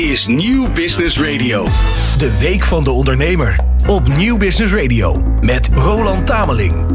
is Nieuw Business Radio. De Week van de Ondernemer. Op Nieuw Business Radio. Met Roland Tameling.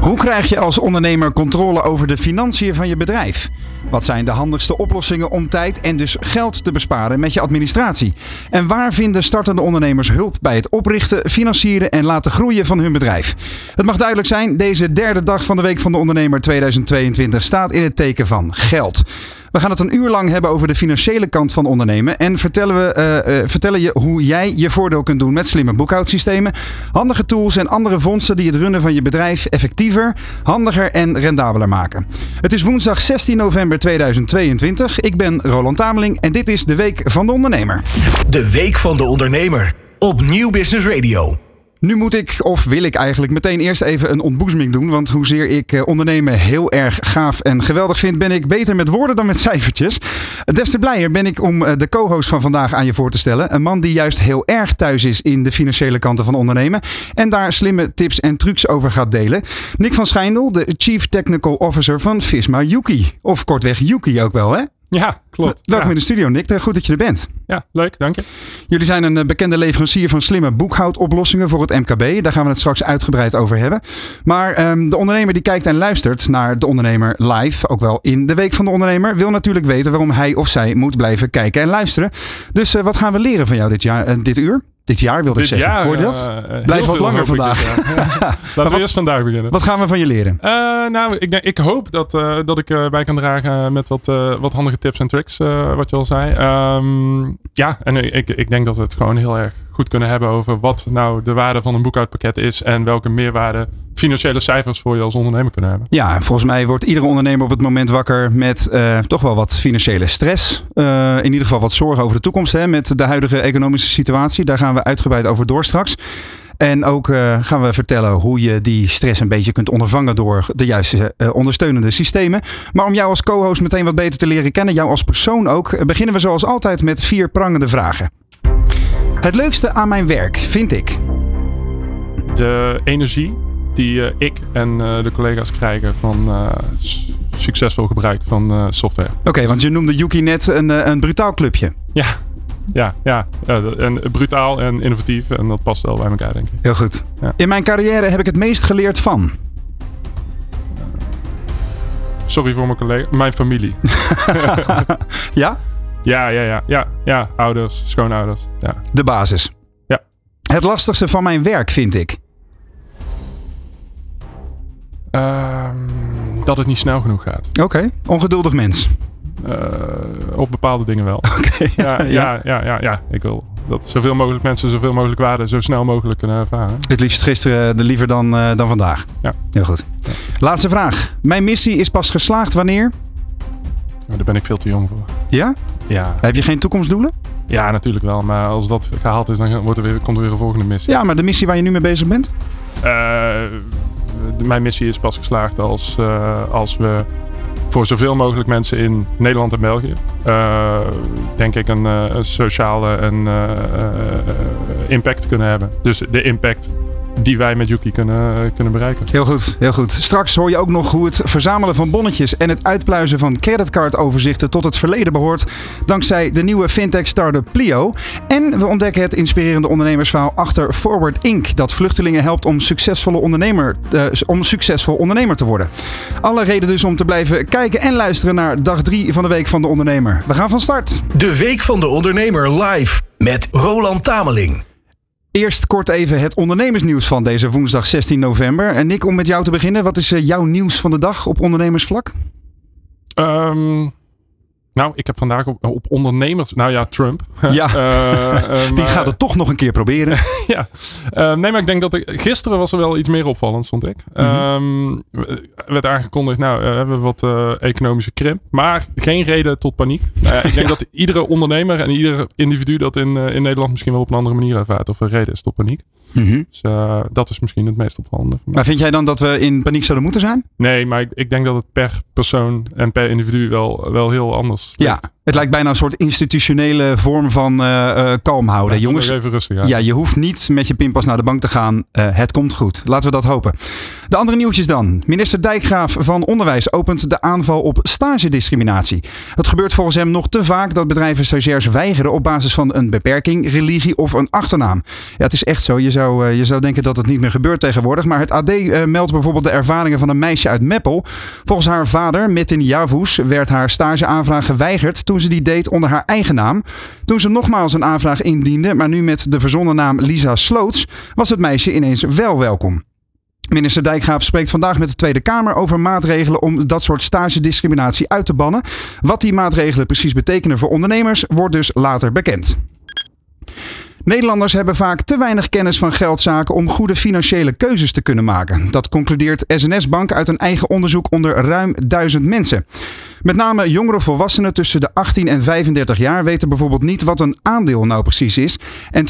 Hoe krijg je als ondernemer controle over de financiën van je bedrijf? Wat zijn de handigste oplossingen om tijd en dus geld te besparen met je administratie? En waar vinden startende ondernemers hulp bij het oprichten, financieren en laten groeien van hun bedrijf? Het mag duidelijk zijn, deze derde dag van de Week van de Ondernemer 2022 staat in het teken van geld. We gaan het een uur lang hebben over de financiële kant van ondernemen. En vertellen, we, uh, uh, vertellen je hoe jij je voordeel kunt doen met slimme boekhoudsystemen, handige tools en andere fondsen die het runnen van je bedrijf effectiever, handiger en rendabeler maken. Het is woensdag 16 november 2022. Ik ben Roland Tameling en dit is de Week van de Ondernemer. De Week van de Ondernemer op Nieuw Business Radio. Nu moet ik, of wil ik eigenlijk, meteen eerst even een ontboezeming doen. Want hoezeer ik eh, ondernemen heel erg gaaf en geweldig vind, ben ik beter met woorden dan met cijfertjes. Des te blijer ben ik om de co-host van vandaag aan je voor te stellen. Een man die juist heel erg thuis is in de financiële kanten van ondernemen. En daar slimme tips en trucs over gaat delen. Nick van Schijndel, de Chief Technical Officer van Visma Yuki. Of kortweg Yuki ook wel, hè? Ja, klopt. Welkom ja. in de studio, Nick. Goed dat je er bent. Ja, leuk, dank je. Jullie zijn een bekende leverancier van slimme boekhoudoplossingen voor het MKB. Daar gaan we het straks uitgebreid over hebben. Maar um, de ondernemer die kijkt en luistert naar de ondernemer live, ook wel in de Week van de Ondernemer, wil natuurlijk weten waarom hij of zij moet blijven kijken en luisteren. Dus uh, wat gaan we leren van jou dit, jaar, uh, dit uur? Dit jaar wilde dit ik zeggen. Jaar, Hoor je dat? Uh, Blijf wat langer vandaag. ja. Laten we eerst vandaag beginnen. Wat gaan we van je leren? Uh, nou, ik, denk, ik hoop dat, uh, dat ik bij kan dragen met wat, wat handige tips en tricks, wat je al zei. Um, ja, en ik, ik denk dat we het gewoon heel erg goed kunnen hebben over wat nou de waarde van een boekhoudpakket is en welke meerwaarde financiële cijfers voor je als ondernemer kunnen hebben. Ja, volgens mij wordt iedere ondernemer op het moment wakker met uh, toch wel wat financiële stress. Uh, in ieder geval wat zorgen over de toekomst hè, met de huidige economische situatie. Daar gaan we uitgebreid over door straks. En ook uh, gaan we vertellen hoe je die stress een beetje kunt ondervangen door de juiste uh, ondersteunende systemen. Maar om jou als co-host meteen wat beter te leren kennen, jou als persoon ook, beginnen we zoals altijd met vier prangende vragen. Het leukste aan mijn werk vind ik. De energie die uh, ik en de collega's krijgen van succesvol gebruik van software. Oké, okay, want je noemde Yuki net een, een brutaal clubje. Ja, ja, ja, en brutaal en innovatief. En dat past wel bij elkaar, denk ik. Heel goed. Ja. In mijn carrière heb ik het meest geleerd van. Sorry voor mijn collega. Mijn familie. ja? Ja, ja, ja, ja, ja. Ouders, schoonouders. Ja. De basis. Ja. Het lastigste van mijn werk vind ik. Um, dat het niet snel genoeg gaat. Oké, okay. ongeduldig mens. Uh, op bepaalde dingen wel. Okay, ja, ja, ja, ja, ja, Ik wil dat zoveel mogelijk mensen zoveel mogelijk waarde zo snel mogelijk kunnen ervaren. Het liefst gisteren, de liever dan, uh, dan vandaag. Ja. Heel goed. Ja. Laatste vraag. Mijn missie is pas geslaagd wanneer? Nou, daar ben ik veel te jong voor. Ja? Ja. Heb je geen toekomstdoelen? Ja, natuurlijk wel. Maar als dat gehaald is, dan wordt er weer, komt er weer een volgende missie. Ja, maar de missie waar je nu mee bezig bent? Uh, mijn missie is pas geslaagd als, uh, als we voor zoveel mogelijk mensen in Nederland en België. Uh, denk ik een, sociale en, impact kunnen hebben. Dus de impact die wij met Yuki kunnen, kunnen bereiken. Heel goed, heel goed. Straks hoor je ook nog hoe het verzamelen van bonnetjes en het uitpluizen van creditcardoverzichten tot het verleden behoort. Dankzij de nieuwe fintech startup Plio. En we ontdekken het inspirerende ondernemersverhaal achter Forward Inc. Dat vluchtelingen helpt om, succesvolle ondernemer, uh, om succesvol ondernemer te worden. Alle reden dus om te blijven kijken en luisteren naar dag 3 van de Week van de Ondernemer. We gaan van start. De Week van de Ondernemer live met Roland Tameling. Eerst kort even het ondernemersnieuws van deze woensdag 16 november. En Nick, om met jou te beginnen, wat is jouw nieuws van de dag op ondernemersvlak? Um, nou, ik heb vandaag op, op ondernemers. Nou ja, Trump. Ja, uh, die gaat het toch nog een keer proberen. ja, uh, nee, maar ik denk dat ik. Gisteren was er wel iets meer opvallend, vond ik. Mm -hmm. um, werd aangekondigd, nou, uh, hebben we wat economische krimp. Maar geen reden tot paniek. ik denk dat iedere ondernemer en ieder individu dat in, in Nederland misschien wel op een andere manier ervaart. Of er reden is tot paniek. Mm -hmm. Dus dat is misschien het meest opvallende. Maar vind jij dan dat we in paniek zouden moeten zijn? Nee, maar ik, ik denk dat het per persoon en per individu wel, wel heel anders ja. Het lijkt bijna een soort institutionele vorm van uh, kalm houden. Ja, Jongens, even rustig aan. ja, je hoeft niet met je pinpas naar de bank te gaan. Uh, het komt goed. Laten we dat hopen. De andere nieuwtjes dan. Minister Dijkgraaf van Onderwijs opent de aanval op stagediscriminatie. Het gebeurt volgens hem nog te vaak dat bedrijven stagiairs weigeren op basis van een beperking, religie of een achternaam. Ja, het is echt zo. Je zou, je zou denken dat het niet meer gebeurt tegenwoordig. Maar het AD meldt bijvoorbeeld de ervaringen van een meisje uit Meppel. Volgens haar vader, Metin Javus, werd haar stageaanvraag geweigerd toen ze die deed onder haar eigen naam. Toen ze nogmaals een aanvraag indiende, maar nu met de verzonnen naam Lisa Sloots, was het meisje ineens wel welkom. Minister Dijkgraaf spreekt vandaag met de Tweede Kamer over maatregelen om dat soort stagediscriminatie uit te bannen. Wat die maatregelen precies betekenen voor ondernemers, wordt dus later bekend. Nederlanders hebben vaak te weinig kennis van geldzaken om goede financiële keuzes te kunnen maken. Dat concludeert SNS Bank uit een eigen onderzoek onder ruim duizend mensen. Met name jongere volwassenen tussen de 18 en 35 jaar weten bijvoorbeeld niet wat een aandeel nou precies is. En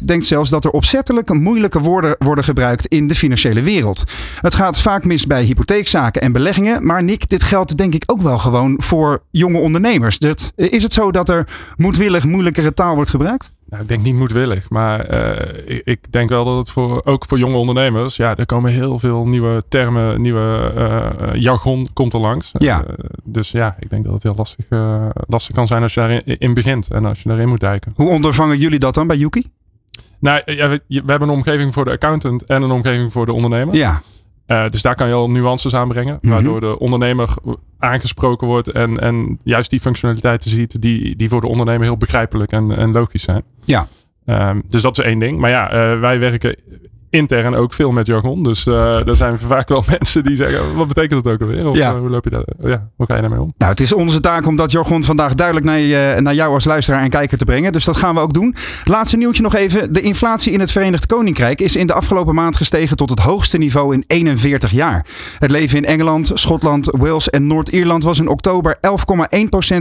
42% denkt zelfs dat er opzettelijk moeilijke woorden worden gebruikt in de financiële wereld. Het gaat vaak mis bij hypotheekzaken en beleggingen. Maar Nick, dit geldt denk ik ook wel gewoon voor jonge ondernemers. is het zo dat er moedwillig moeilijkere taal wordt gebruikt? Nou, ik denk niet moedwillig, maar uh, ik, denk wel dat het voor, ook voor jonge ondernemers, ja, er komen heel veel nieuwe termen, nieuwe uh, jargon komt er langs. Ja. Uh, dus ja, ik denk dat het heel lastig, lastig kan zijn als je daarin in begint en als je daarin moet duiken. Hoe ondervangen jullie dat dan bij Yuki? Nou, ja, we, we, hebben een omgeving voor de accountant en een omgeving voor de ondernemer. Ja. Uh, dus daar kan je al nuances aanbrengen. Mm -hmm. Waardoor de ondernemer aangesproken wordt en, en juist die functionaliteiten ziet die, die voor de ondernemer heel begrijpelijk en, en logisch zijn. Ja. Um, dus dat is één ding. Maar ja, uh, wij werken intern ook veel met jargon. Dus uh, er zijn vaak wel mensen die zeggen: wat betekent dat ook alweer? Of, ja. uh, hoe, loop je dat, ja, hoe ga je daarmee om? Nou, het is onze taak om dat jargon vandaag duidelijk naar, je, naar jou als luisteraar en kijker te brengen. Dus dat gaan we ook doen. Laatste nieuwtje nog even. De inflatie in het Verenigd Koninkrijk is in de afgelopen maand gestegen tot het hoogste niveau in 41 jaar. Het leven in Engeland, Schotland, Wales en Noord-Ierland was in oktober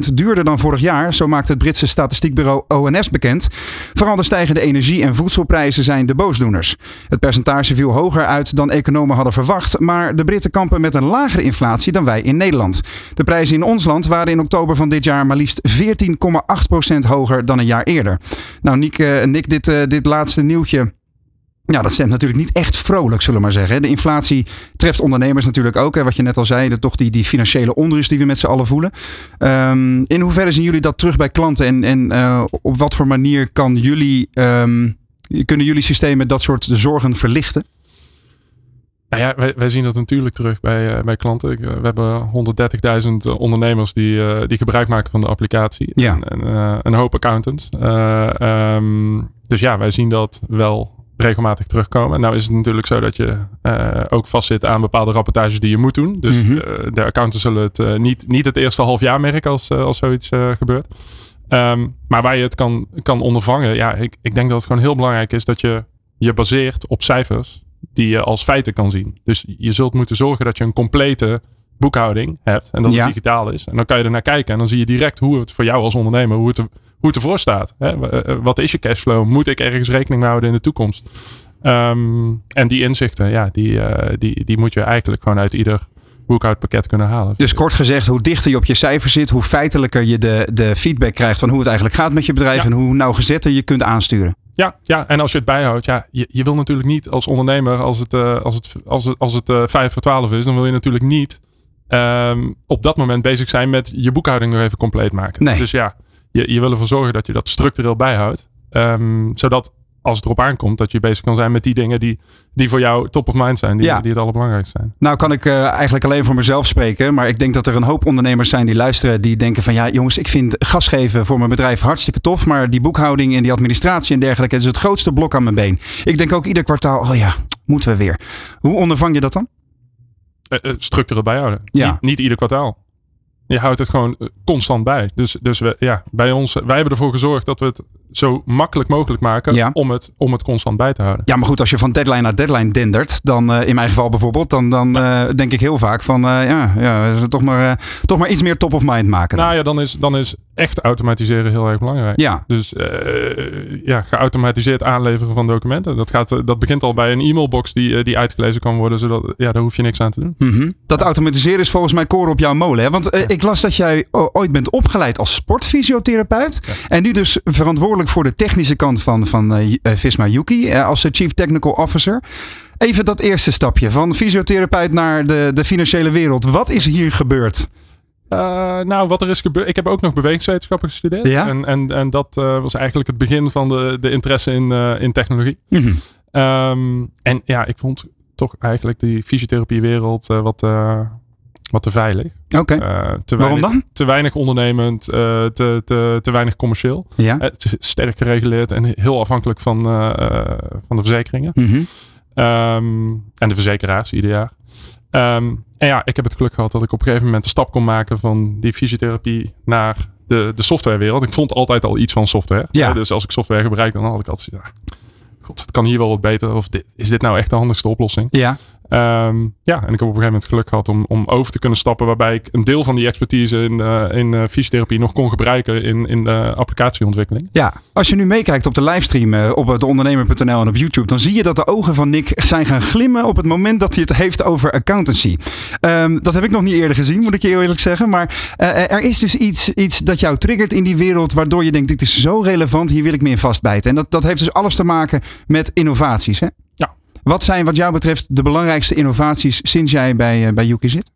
11,1% duurder dan vorig jaar. Zo maakt het Britse statistiekbureau ONS bekend. Vooral de stijgende energie- en voedselprijzen zijn de boosdoeners. Het percentage viel hoger uit dan economen hadden verwacht, maar de Britten kampen met een lagere inflatie dan wij in Nederland. De prijzen in ons land waren in oktober van dit jaar maar liefst 14,8% hoger dan een jaar eerder. Nou, Nick, uh, Nick dit, uh, dit laatste nieuwtje. Ja, dat stemt natuurlijk niet echt vrolijk, zullen we maar zeggen. De inflatie treft ondernemers natuurlijk ook. Hè, wat je net al zei, de, toch die, die financiële onrust die we met z'n allen voelen. Um, in hoeverre zien jullie dat terug bij klanten? En, en uh, op wat voor manier kan jullie, um, kunnen jullie systemen dat soort zorgen verlichten? Nou ja, wij, wij zien dat natuurlijk terug bij, uh, bij klanten. Ik, we hebben 130.000 ondernemers die, die gebruik maken van de applicatie. Ja. En, en een hoop accountants. Um, dus ja, wij zien dat wel regelmatig terugkomen. Nou is het natuurlijk zo dat je uh, ook vastzit aan bepaalde rapportages die je moet doen. Dus Mhm. mm -hmm. uh, de accountants zullen het uh, niet, niet het eerste half jaar merken als, als zoiets gebeurt. Um, maar waar je het kan, kan ondervangen, ja, ik, ik denk dat het gewoon heel belangrijk is dat je je baseert op cijfers die je als feiten kan zien. Dus je zult moeten zorgen dat je een complete boekhouding hebt en dat Ja. het digitaal is. En dan kan je er naar kijken en dan zie je direct hoe het voor jou als ondernemer, hoe het, er, hoe het ervoor staat. Hè? Eh, Wat is je cashflow? Moet ik ergens rekening mee houden in de toekomst? Um, en die inzichten, ja, die, uh, die, die moet je eigenlijk gewoon uit ieder boekhoudpakket kunnen halen. Dus kort gezegd, hoe dichter je op je cijfer zit, hoe feitelijker je de, de feedback krijgt van hoe het eigenlijk gaat met je bedrijf Ja. en hoe nauwgezetter je kunt aansturen. Ja, ja, en als je het bijhoudt, ja, je, je wil natuurlijk niet als ondernemer, als het, uh, als het, als het, als het uh, 5 voor 12 is, dan wil je natuurlijk niet um, op dat moment bezig zijn met je boekhouding nog even compleet maken. Nee. Dus ja, je, je wil ervoor zorgen dat je dat structureel bijhoudt. Um, zodat als het erop aankomt, dat je bezig kan zijn met die dingen die, die voor jou top of mind zijn, die, Ja. die het allerbelangrijkste zijn. Nou kan ik uh, eigenlijk alleen voor mezelf spreken, maar ik denk dat er een hoop ondernemers zijn die luisteren, die denken van ja jongens, ik vind gas geven voor mijn bedrijf hartstikke tof, maar die boekhouding en die administratie en dergelijke is het grootste blok aan mijn been. Ik denk ook ieder kwartaal, oh ja, moeten we weer. Hoe ondervang je dat dan? Uh, uh, structureel bijhouden. Ja. Niet, niet ieder kwartaal. Je houdt het gewoon constant bij. Dus, dus we, ja, bij ons, wij hebben ervoor gezorgd dat we het zo makkelijk mogelijk maken Ja. om, het, om het constant bij te houden. Ja, maar goed, als je van deadline naar deadline dendert, dan uh, in mijn geval bijvoorbeeld, dan, dan uh, denk ik heel vaak van uh, ja, ja toch, maar, toch maar iets meer top of mind maken. Dan. Nou ja, dan is, dan is echt automatiseren heel erg belangrijk. Ja. Dus uh, ja, geautomatiseerd aanleveren van documenten. Dat, gaat, dat begint al bij een e-mailbox die, die uitgelezen kan worden. Zodat, ja, daar hoef je niks aan te doen. Mm -hmm. Dat automatiseren is volgens mij koren op jouw molen. Hè? Want uh, ik las dat jij ooit bent opgeleid als sportfysiotherapeut. Ja. En nu dus verantwoordelijk voor de technische kant van, van Visma Yuki. als Chief Technical Officer. Even dat eerste stapje van fysiotherapeut naar de, de financiële wereld. Wat is hier gebeurd? Uh, nou, wat er is gebeurd. Ik heb ook nog bewegingswetenschappen gestudeerd. Ja? En, en, en dat uh, was eigenlijk het begin van de, de interesse in, uh, in technologie. Mm -hmm. um, en ja, ik vond toch eigenlijk die fysiotherapiewereld wat, wat te veilig. Oké. Okay. Waarom dan? Te weinig ondernemend, te, te, te weinig commercieel. Ja. Het is sterk gereguleerd en heel afhankelijk van, van de verzekeringen. Mm -hmm. Um, en de verzekeraars ieder jaar. Um, en ja, ik heb het geluk gehad dat ik op een gegeven moment de stap kon maken van die fysiotherapie naar de, de softwarewereld. Ik vond altijd al iets van software. Ja. Dus als ik software gebruik, dan had ik altijd, ja, god, het kan hier wel wat beter. Of dit, is dit nou echt de handigste oplossing? Ja. Um, ja, en ik heb op een gegeven moment geluk gehad om, om over te kunnen stappen. Waarbij ik een deel van die expertise in, uh, in uh, fysiotherapie nog kon gebruiken in, in de applicatieontwikkeling. Ja, als je nu meekijkt op de livestream uh, op deondernemer.nl en op YouTube. Dan zie je dat de ogen van Nick zijn gaan glimmen op het moment dat hij het heeft over accountancy. Um, dat heb ik nog niet eerder gezien, moet ik je eerlijk zeggen. Maar er is dus iets, iets dat jou triggert in die wereld. Waardoor je denkt, dit is zo relevant, hier wil ik me in vastbijten. En dat, dat heeft dus alles te maken met innovaties. Hè? Wat zijn wat jou betreft de belangrijkste innovaties sinds jij bij, uh, bij Yuki zit?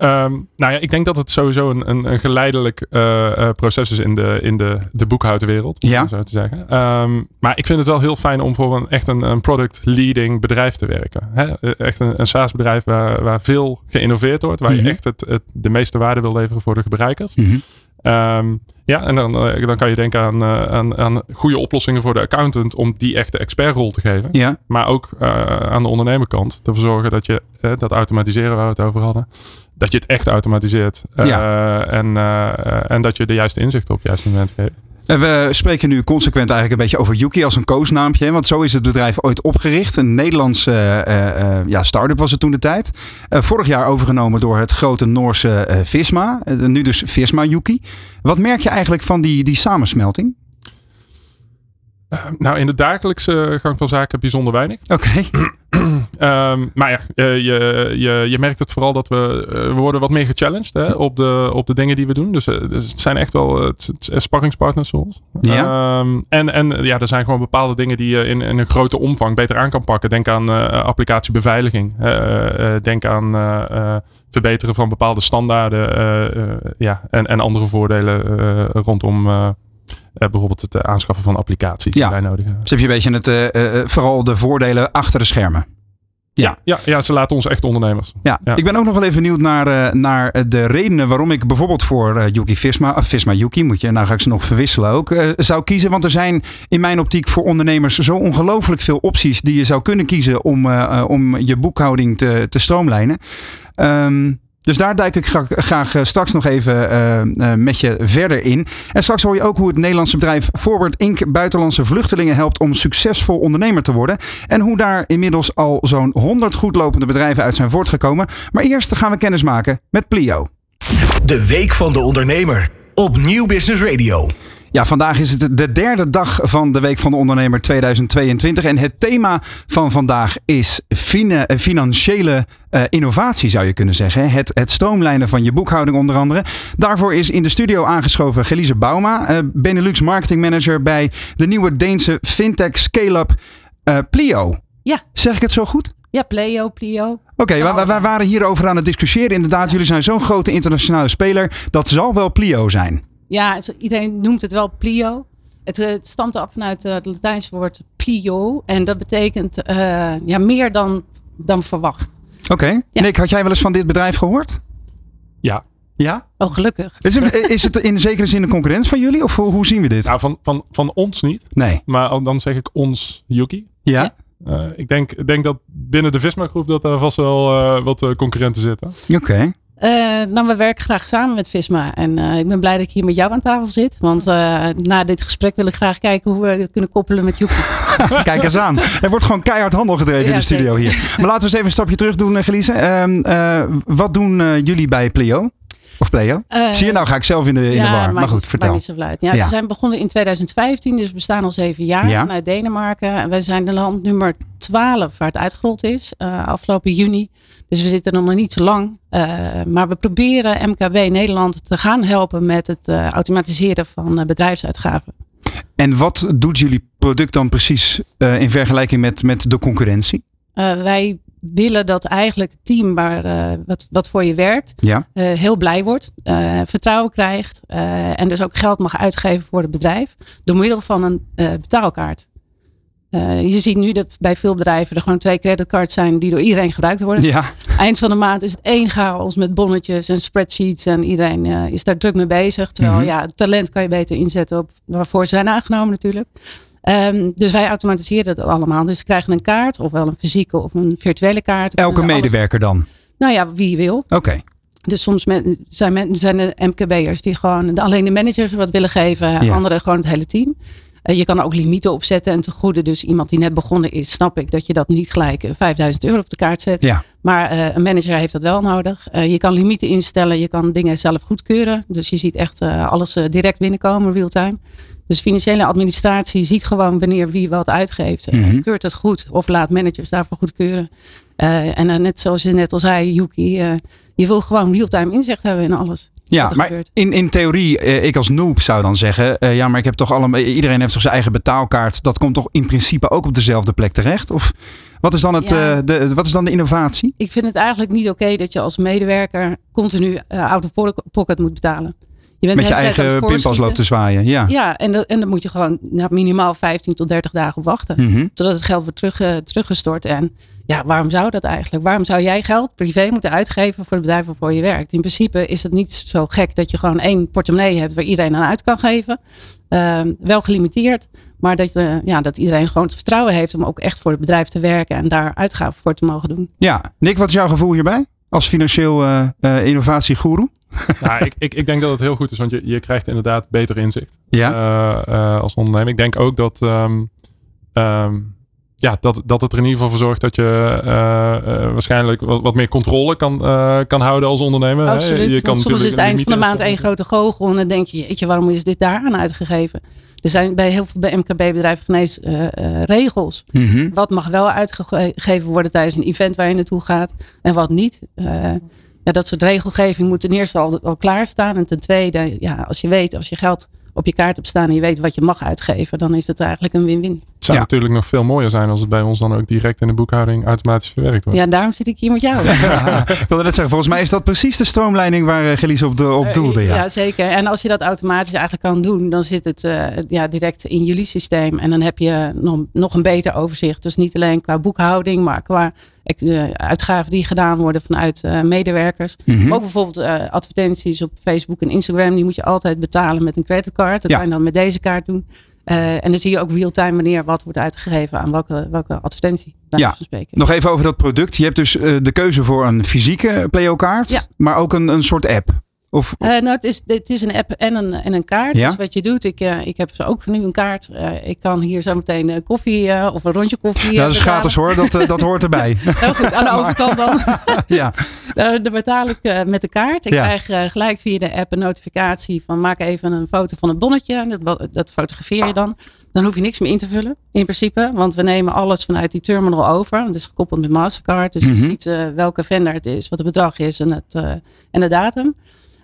Um, nou ja, ik denk dat het sowieso een, een, een geleidelijk uh, uh, proces is in de, in de, de boekhoudwereld. Ja. Zo te zeggen. Um, maar ik vind het wel heel fijn om voor een echt een, een product leading bedrijf te werken. Hè? Echt een, een SaaS bedrijf waar, waar veel geïnnoveerd wordt. Waar Mhm. je echt het, het, de meeste waarde wil leveren voor de gebruikers. Mm -hmm. Um, ja, en dan, uh, dan kan je denken aan, uh, aan, aan goede oplossingen voor de accountant om die echte expertrol te geven. Ja. Maar ook uh, aan de ondernemerkant ervoor zorgen dat je dat automatiseren waar we het over hadden, dat je het echt automatiseert. Ja. en, en dat je de juiste inzichten op het juiste moment geeft. We spreken nu consequent eigenlijk een beetje over Yuki als een koosnaampje. Want zo is het bedrijf ooit opgericht. Een Nederlandse uh, ja, start-up was het toen de tijd. Uh, vorig jaar overgenomen door het grote Noorse Visma. nu dus Visma Yuki. Wat merk je eigenlijk van die, die samensmelting? Nou, in de dagelijkse gang van zaken bijzonder weinig. Oké. Okay. um, maar ja, je, je, je merkt het vooral dat we, we worden wat meer gechallenged hè, op, de, op de dingen die we doen. Dus, dus het zijn echt wel het, het sparringspartners voor ons. Ja. Um, en, en ja, er zijn gewoon bepaalde dingen die je in, in een grote omvang beter aan kan pakken. Denk aan uh, applicatiebeveiliging. Uh, denk aan verbeteren van bepaalde standaarden. ja, en, en andere voordelen rondom bijvoorbeeld het aanschaffen van applicaties ja. die wij nodig hebben. Dus heb je een beetje het, uh, vooral de voordelen achter de schermen. Ja. Ja, ja, ze laten ons echt ondernemers. Ja. ja. ik ben ook nog wel even benieuwd naar, uh, naar de redenen waarom ik bijvoorbeeld voor uh, Yuki Visma, of Visma Yuki, moet je, nou ga ik ze nog verwisselen ook, zou kiezen. Want er zijn in mijn optiek voor ondernemers zo ongelooflijk veel opties die je zou kunnen kiezen om, om je boekhouding te, te stroomlijnen. Um, dus daar duik ik graag, graag straks nog even uh, uh, met je verder in. En straks hoor je ook hoe het Nederlandse bedrijf Forward Inc. buitenlandse vluchtelingen helpt om succesvol ondernemer te worden. En hoe daar inmiddels al zo'n 100 goedlopende bedrijven uit zijn voortgekomen. Maar eerst gaan we kennis maken met Plio. De Week van de Ondernemer op Nieuw Business Radio. Ja, vandaag is het de derde dag van de Week van de Ondernemer 2022. En het thema van vandaag is fina financiële uh, innovatie, zou je kunnen zeggen. Het, het stroomlijnen van je boekhouding onder andere. Daarvoor is in de studio aangeschoven Gelise Bauma, uh, Benelux Marketing Manager bij de nieuwe Deense fintech scale-up uh, Plio. Ja. Zeg ik het zo goed? Ja, Pleo, Plio. Oké, okay, wij, wij waren hierover aan het discussiëren. Inderdaad, jullie zijn zo'n grote internationale speler. Dat zal wel Plio zijn. Ja, iedereen noemt het wel plio. Het, het stamt af vanuit het Latijnse woord plio. En dat betekent uh, ja, meer dan, dan verwacht. Oké. Okay. Ja. Nick, had jij wel eens van dit bedrijf gehoord? Ja. Ja? Oh, gelukkig. Is het, is het in zekere zin een concurrent van jullie? Of hoe zien we dit? Nou, van, van, van ons niet. Nee. Maar dan zeg ik ons Yuki. Ja. ja. Uh, ik denk, denk dat binnen de Visma groep dat daar vast wel uh, wat concurrenten zitten. Oké. Okay. Uh, nou, we werken graag samen met Visma. En uh, ik ben blij dat ik hier met jou aan tafel zit. Want uh, na dit gesprek wil ik graag kijken hoe we kunnen koppelen met Joepie. Kijk eens aan. Er wordt gewoon keihard handel gedreven ja, in de studio hier. Maar laten we eens even een stapje terug doen, Gelise. wat doen jullie bij Plio? Of Pleo? Eh, Zie je, nou ga ik zelf in de, in de war. Maar goed, vertel. niet zo. Ja, Ja. Ze zijn begonnen in 2015, dus we bestaan al zeven jaar Ja. vanuit Denemarken. En wij zijn de land nummer 12 waar het uitgerold is, eh, afgelopen juni. Dus we zitten er nog niet zo lang. Eh, maar we proberen MKB Nederland te gaan helpen met het eh, automatiseren van bedrijfsuitgaven. En wat doet jullie product dan precies in vergelijking met, met de concurrentie? Wij willen dat eigenlijk het team waar, wat, wat voor je werkt Ja. heel blij wordt, vertrouwen krijgt en dus ook geld mag uitgeven voor het bedrijf door middel van een betaalkaart. Eh, je ziet nu dat bij veel bedrijven er gewoon twee creditcards zijn die door iedereen gebruikt worden. Ja. Eind van de maand is het één chaos met bonnetjes en spreadsheets en iedereen eh, is daar druk mee bezig. Terwijl Mhm. ja, het talent kan je beter inzetten op waarvoor ze zijn aangenomen natuurlijk. Ehm, dus wij automatiseren dat allemaal. Dus ze krijgen een kaart, ofwel een fysieke of een virtuele kaart. Elke alle- medewerker dan? Nou ja, wie wil. Oké. Dus soms men- zijn, men, zijn er MKB'ers die gewoon alleen de managers wat willen geven. Ja. Anderen gewoon het hele team. Eh, je kan ook limieten opzetten en te goede. Dus iemand die net begonnen is, snap ik dat je dat niet gelijk eh, 5000 euro op de kaart zet. Ja. Maar eh, een manager heeft dat wel nodig. Eh, je kan limieten instellen, je kan dingen zelf goedkeuren. Dus je ziet echt eh, alles eh, direct binnenkomen, real-time. Dus financiële administratie ziet gewoon wanneer wie wat uitgeeft. Eh, Mhm. keurt het goed of laat managers daarvoor goedkeuren. Eh, en eh, net zoals je net al zei, Yuki, eh, je wil gewoon real-time inzicht hebben in alles. Ja, maar gebeurt. in, in theorie, eh, ik als noob zou dan zeggen, eh, ja, maar ik heb toch allemaal, iedereen heeft toch zijn eigen betaalkaart. Dat komt toch in principe ook op dezelfde plek terecht? Of wat is dan, het, Ja. eh, de, wat is dan de innovatie? Ik vind het eigenlijk niet oké dat je als medewerker continu eh out of pocket moet betalen. Je bent Met je eigen pinpas loopt te zwaaien. Ja. Ja, en, dat, en dan moet je gewoon nou, minimaal 15 tot 30 dagen wachten. Mhm. Totdat het geld wordt terug, eh, teruggestort. En ja, waarom zou dat eigenlijk? Waarom zou jij geld privé moeten uitgeven voor het bedrijf waarvoor je werkt? In principe is het niet zo gek dat je gewoon één portemonnee hebt waar iedereen aan uit kan geven. Ehm, wel gelimiteerd, maar dat, je, ja, dat iedereen gewoon het vertrouwen heeft om ook echt voor het bedrijf te werken en daar uitgaven voor te mogen doen. ja. Nick, wat is jouw gevoel hierbij? Als financieel eh eh, innovatiegoeroe? Ja, ik, ik, ik denk dat het heel goed is, want je, je krijgt inderdaad beter inzicht Ja. eh, eh, als ondernemer. Ik denk ook dat, ehm, ehm, ja, dat, dat het er in ieder geval voor zorgt dat je eh, eh, waarschijnlijk wat, wat meer controle kan, eh, kan houden als ondernemer. hè. Absoluut. Je kan soms is het eind van de maand één grote goochel. En dan denk je, jeetje, waarom is dit daar aan uitgegeven? Er zijn bij heel veel bij MKB-bedrijven genees eh, eh, regels. Mhm. Wat mag wel uitgegeven worden tijdens een event waar je naartoe gaat en wat niet. Eh, ja, dat soort regelgeving moet ten eerste al, al klaarstaan. En ten tweede, ja, als je weet, als je geld op je kaart hebt staan en je weet wat je mag uitgeven, dan is het eigenlijk een win-win. Het zou Ja. natuurlijk nog veel mooier zijn als het bij ons dan ook direct in de boekhouding automatisch verwerkt wordt. Ja, daarom zit ik hier met jou. Ja, ik wilde net zeggen, volgens mij is dat precies de stroomleiding waar uh, Gelies op, de, op doelde. Ja. Ja, zeker. En als je dat automatisch eigenlijk kan doen, dan zit het eh, ja, direct in jullie systeem. En dan heb je nog, nog een beter overzicht. Dus niet alleen qua boekhouding, maar qua eh, uitgaven die gedaan worden vanuit eh, medewerkers. Mhm. Ook bijvoorbeeld eh, advertenties op Facebook en Instagram. Die moet je altijd betalen met een creditcard. Dat Ja. kan je dan met deze kaart doen. Eh, en dan zie je ook real-time wanneer wat wordt uitgegeven aan welke, welke advertentie. Ja. Nog even over dat product. Je hebt dus de keuze voor een fysieke Pleo-kaart, Ja. maar ook een, een soort app. Of, Eh, nou, het is, het is een app en een, en een kaart. Ja? Dus wat je doet, ik, eh, ik heb zo ook nu een kaart. Eh, ik kan hier zo meteen koffie of een rondje koffie. ja, dat is gratis hoor, dat, dat hoort erbij. Heel goed, aan de overkant dan. ja. Daar daar betaal ik met de kaart. Ik Ja. krijg gelijk via de app een notificatie van maak even een foto van het bonnetje. Dat, dat fotografeer je dan. Dan hoef je niks meer in te vullen, in principe. Want we nemen alles vanuit die terminal over. Het is gekoppeld met Mastercard. Dus Mhm. je ziet eh, welke vendor het is, wat het bedrag is en, het, en de datum.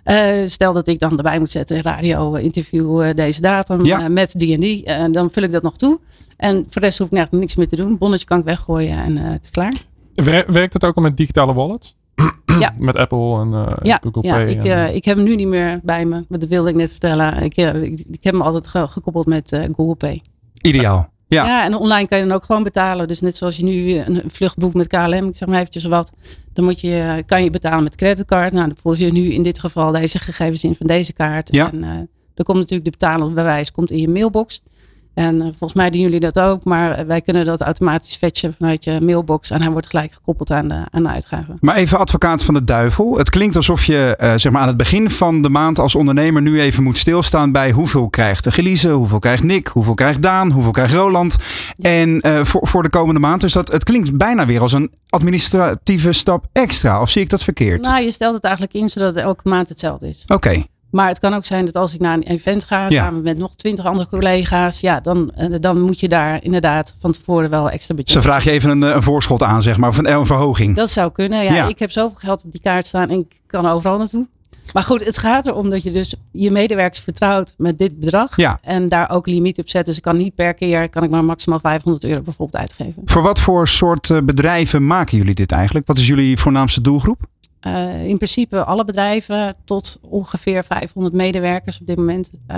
Eh, stel dat ik dan erbij moet zetten, radio, eh, interview, eh, deze datum Ja. met die en die. Dan vul ik dat nog toe. En voor de rest hoef ik eigenlijk niks meer te doen. Bonnetje kan ik weggooien en eh, het is klaar. Wer- Werkt het ook al met digitale wallets? Ja. Met Apple en eh, Ja, Google ja Pay? ik, en, eh, ik heb hem nu niet meer bij me. Maar dat wilde ik net vertellen. Ik, ik, ik heb hem altijd ge- gekoppeld met eh, Google Pay. Ideaal. Ja. Ja. en online kan je dan ook gewoon betalen. Dus net zoals je nu een vlucht boekt met KLM, ik zeg maar eventjes wat. Dan moet je, kan je betalen met creditcard. Nou, dan voer je nu in dit geval deze gegevens in van deze kaart. Ja. En eh dan komt natuurlijk de betalende bewijs komt in je mailbox. En uh, volgens mij doen jullie dat ook, maar wij kunnen dat automatisch fetchen vanuit je mailbox en hij wordt gelijk gekoppeld aan de, aan de uitgave. Maar even advocaat van de duivel. Het klinkt alsof je uh, zeg maar aan het begin van de maand als ondernemer nu even moet stilstaan bij hoeveel krijgt de Gelize, hoeveel krijgt Nick, hoeveel krijgt Daan, hoeveel krijgt Roland. Ja. En uh, voor, voor de komende maand. Dus dat, het klinkt bijna weer als een administratieve stap extra. Of zie ik dat verkeerd? Nou, je stelt het eigenlijk in zodat het elke maand hetzelfde is. Oké. Okay. Maar het kan ook zijn dat als ik naar een event ga, ja. samen met nog twintig andere collega's, ja, dan, dan moet je daar inderdaad van tevoren wel extra budget. Zo vraag je even een, een voorschot aan, zeg maar, of een, een verhoging. Dat zou kunnen. Ja, ja, ik heb zoveel geld op die kaart staan en ik kan overal naartoe. Maar goed, het gaat erom dat je dus je medewerkers vertrouwt met dit bedrag. Ja. En daar ook limiet op zet. Dus ik kan niet per keer, kan ik maar maximaal 500 euro bijvoorbeeld uitgeven. Voor wat voor soort bedrijven maken jullie dit eigenlijk? Wat is jullie voornaamste doelgroep? Uh, in principe alle bedrijven tot ongeveer 500 medewerkers op dit moment. Uh,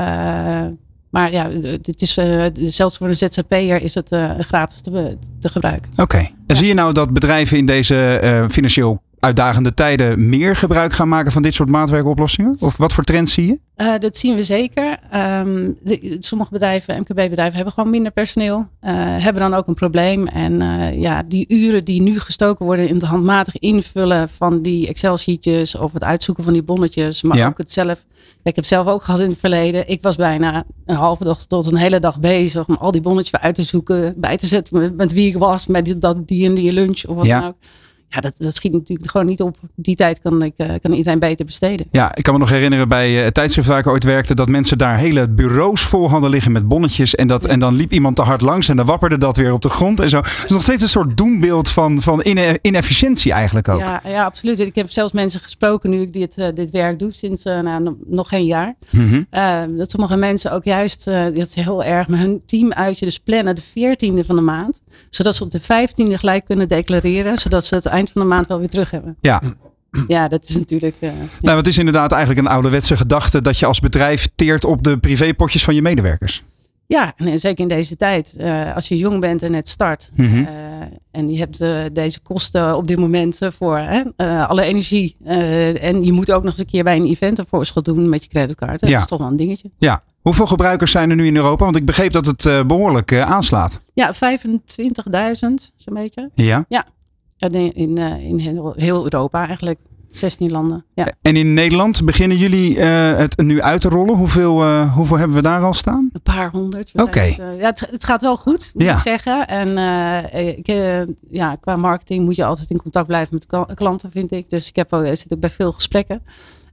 maar ja, het is, uh, zelfs voor een ZZP'er is het gratis te, te gebruiken. Oké. Okay. En ja. zie je nou dat bedrijven in deze financieel uitdagende tijden meer gebruik gaan maken van dit soort maatwerkoplossingen? Of wat voor trends zie je? Uh, dat zien we zeker. Um, de, sommige bedrijven, MKB-bedrijven, hebben gewoon minder personeel. Uh, hebben dan ook een probleem. En uh, ja, die uren die nu gestoken worden in het handmatig invullen van die Excel-sheetjes of het uitzoeken van die bonnetjes, maar ja. ook het zelf. Ik heb zelf ook gehad in het verleden. Ik was bijna een halve dag tot een hele dag bezig om al die bonnetjes weer uit te zoeken, bij te zetten met, met wie ik was, met die, dat, die en die lunch of wat ja. dan ook ja, dat, dat schiet natuurlijk gewoon niet op. Die tijd kan, ik, uh, kan iedereen beter besteden. Ja, ik kan me nog herinneren bij het tijdschrift waar ik ooit werkte, dat mensen daar hele bureaus vol hadden liggen met bonnetjes. En, dat, ja. en dan liep iemand te hard langs en dan wapperde dat weer op de grond en zo. Het is nog steeds een soort doembeeld van, van inefficiëntie eigenlijk ook. Ja, ja, absoluut. Ik heb zelfs mensen gesproken nu ik dit, uh, dit werk doe, sinds uh, nou, nog geen jaar. Mm -hmm. dat sommige mensen ook juist, dat is heel erg, met hun team uitje dus plannen de 14e van de maand. Zodat ze op de 15e gelijk kunnen declareren. Zodat ze het eind van de maand wel weer terug hebben. Ja. Ja, dat is natuurlijk. Uh, nou, het is inderdaad eigenlijk een ouderwetse gedachte dat je als bedrijf teert op de privépotjes van je medewerkers. Ja, en zeker in deze tijd. Uh, als je jong bent en net start. Mm -hmm. uh, en je hebt uh, deze kosten op dit moment voor alle energie. en je moet ook nog eens een keer bij een event een voorschot doen met je creditcard. Ja. Dat is toch wel een dingetje. Ja. Hoeveel gebruikers zijn er nu in Europa? Want ik begreep dat het behoorlijk aanslaat. Ja, 25.000 zo'n beetje. Ja. Ja. In, in, in heel, heel Europa eigenlijk. 16 landen. Ja. En in Nederland beginnen jullie uh, het nu uit te rollen? Hoeveel, uh, hoeveel hebben we daar al staan? Een paar honderd. Oké. Okay. Uh, ja, het, het, gaat wel goed, moet ja. ik zeggen. En ik, ja, qua marketing moet je altijd in contact blijven met klanten, vind ik. Dus ik heb zit ook bij veel gesprekken.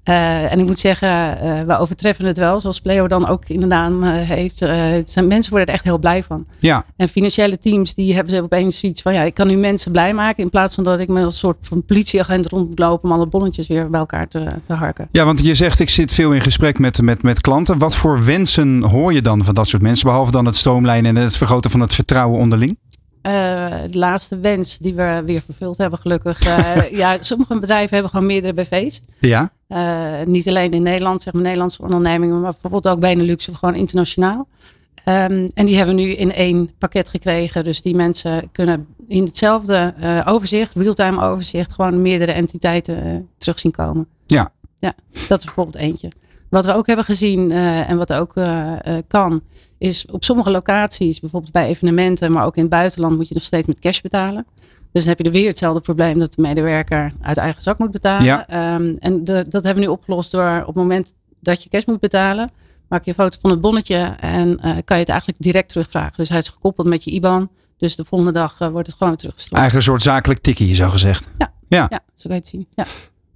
Uh, en ik moet zeggen, uh, we overtreffen het wel, zoals Pleo dan ook in de naam uh, heeft. zijn, mensen worden er echt heel blij van. Ja. En financiële teams, die hebben ze opeens zoiets van, ja, ik kan nu mensen blij maken. In plaats van dat ik met een soort van politieagent rondloop om alle bonnetjes weer bij elkaar te, te harken. Ja, want je zegt, ik zit veel in gesprek met, met, met klanten. Wat voor wensen hoor je dan van dat soort mensen? Behalve dan het stroomlijnen en het vergroten van het vertrouwen onderling? Uh, de laatste wens die we weer vervuld hebben, gelukkig. Uh, ja, sommige bedrijven hebben gewoon meerdere BV's. Ja. Uh, niet alleen in Nederland, zeg maar Nederlandse ondernemingen, maar bijvoorbeeld ook Benelux of gewoon internationaal. Um, en die hebben we nu in één pakket gekregen. Dus die mensen kunnen in hetzelfde overzicht, real-time overzicht, gewoon meerdere entiteiten terug zien komen. Ja. Ja, dat is bijvoorbeeld eentje. Wat we ook hebben gezien en wat ook kan, is op sommige locaties, bijvoorbeeld bij evenementen, maar ook in het buitenland, moet je nog steeds met cash betalen. Dus dan heb je er weer hetzelfde probleem dat de medewerker uit eigen zak moet betalen. Ja. Um, en de, dat hebben we nu opgelost door op het moment dat je cash moet betalen, maak je een foto van het bonnetje en uh, kan je het eigenlijk direct terugvragen. Dus hij is gekoppeld met je IBAN. Dus de volgende dag uh, wordt het gewoon teruggestuurd. Een soort zakelijk tikkie, zo gezegd. Ja, ja. ja zo kan je het zien. Ja.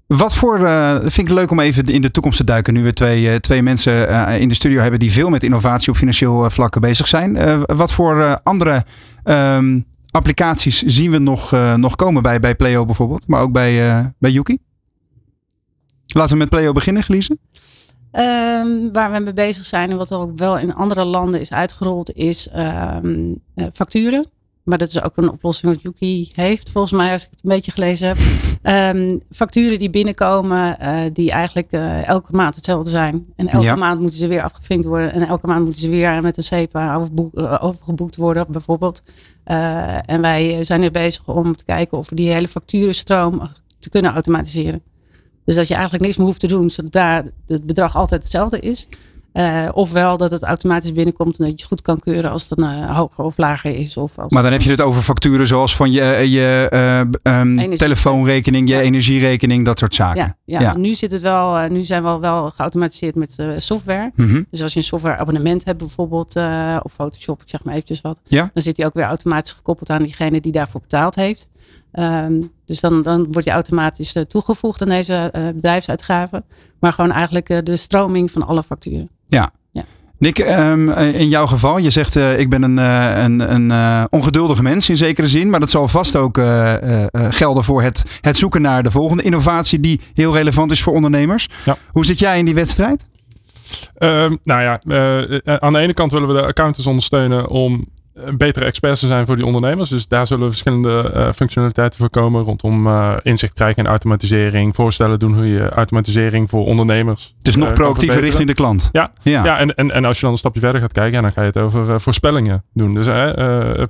Wat voor, uh, vind ik leuk om even in de toekomst te duiken. Nu we twee, uh, twee mensen uh, in de studio hebben die veel met innovatie op financieel vlak bezig zijn. wat voor andere um, applicaties zien we nog, nog komen bij, bij Pleo bijvoorbeeld, maar ook bij, bij Yuki? Laten we met Pleo beginnen, Gelize. Um, waar we mee bezig zijn en wat ook wel in andere landen is uitgerold, is um, facturen. Maar dat is ook een oplossing wat Yuki heeft, volgens mij, als ik het een beetje gelezen heb. Um, facturen die binnenkomen, uh, die eigenlijk uh, elke maand hetzelfde zijn. En elke Ja. maand moeten ze weer afgevinkt worden. En elke maand moeten ze weer met een overboek, uh, overgeboekt worden, bijvoorbeeld. Uh, en wij zijn nu bezig om te kijken of we die hele facturenstroom te kunnen automatiseren. Dus dat je eigenlijk niks meer hoeft te doen, zodat het bedrag altijd hetzelfde is. Uh, ofwel dat het automatisch binnenkomt en dat je goed kan keuren als het een hoger of lager is. Of als maar dan heb je het over facturen zoals van je, je um, telefoonrekening, je energierekening, dat soort zaken. Ja, ja, nu zit het wel, nu zijn we al wel geautomatiseerd met software. Mhm. Dus als je een software abonnement hebt, bijvoorbeeld op Photoshop, ik zeg maar eventjes wat, dan zit die ook weer automatisch gekoppeld aan diegene die daarvoor betaald heeft. Um, dus dan, dan word je automatisch uh, toegevoegd aan deze uh, bedrijfsuitgaven. Maar gewoon eigenlijk uh, de stroming van alle facturen. Ja. ja. Nick, um, in jouw geval, je zegt ik ben een, een, een ongeduldige mens in zekere zin. Maar dat zal vast ook gelden voor het, het zoeken naar de volgende innovatie die heel relevant is voor ondernemers. Ja. Hoe zit jij in die wedstrijd? Uh, nou ja, uh, aan de ene kant willen we de accountants ondersteunen om betere experts te zijn voor die ondernemers. Dus daar zullen verschillende uh, functionaliteiten voor komen rondom uh, inzicht krijgen in automatisering, voorstellen doen hoe je automatisering voor ondernemers. Dus nog uh, proactiever richting de klant. Ja, ja. ja en, en, en als je dan een stapje verder gaat kijken, ja, dan ga je het over voorspellingen doen. Dus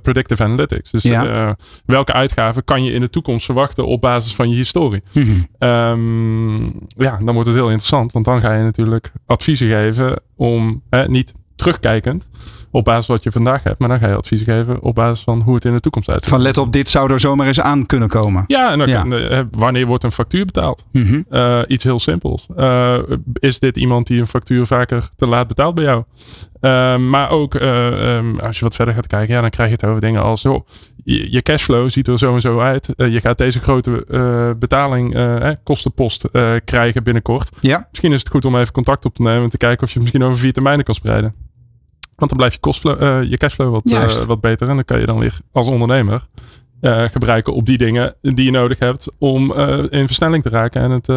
predictive analytics. Dus ja. welke uitgaven kan je in de toekomst verwachten op basis van je historie? Mm -hmm. um, ja, dan wordt het heel interessant, want dan ga je natuurlijk adviezen geven om niet terugkijkend op basis van wat je vandaag hebt. Maar dan ga je advies geven op basis van hoe het in de toekomst uitziet. Van let op, dit zou er zomaar eens aan kunnen komen. Ja, en dan ja. Kan, uh, wanneer wordt een factuur betaald? Mm -hmm. uh, iets heel simpels. Uh, is dit iemand die een factuur vaker te laat betaalt bij jou? maar ook um, als je wat verder gaat kijken, ja, dan krijg je het over dingen als oh, je, je cashflow ziet er zo en zo uit. je gaat deze grote betaling, kostenpost krijgen binnenkort. Ja. Misschien is het goed om even contact op te nemen en te kijken of je het misschien over vier termijnen kan spreiden. Want dan blijft je, uh, je cashflow wat, uh, wat beter. En dan kan je dan weer als ondernemer uh, gebruiken op die dingen die je nodig hebt om in versnelling te raken en het,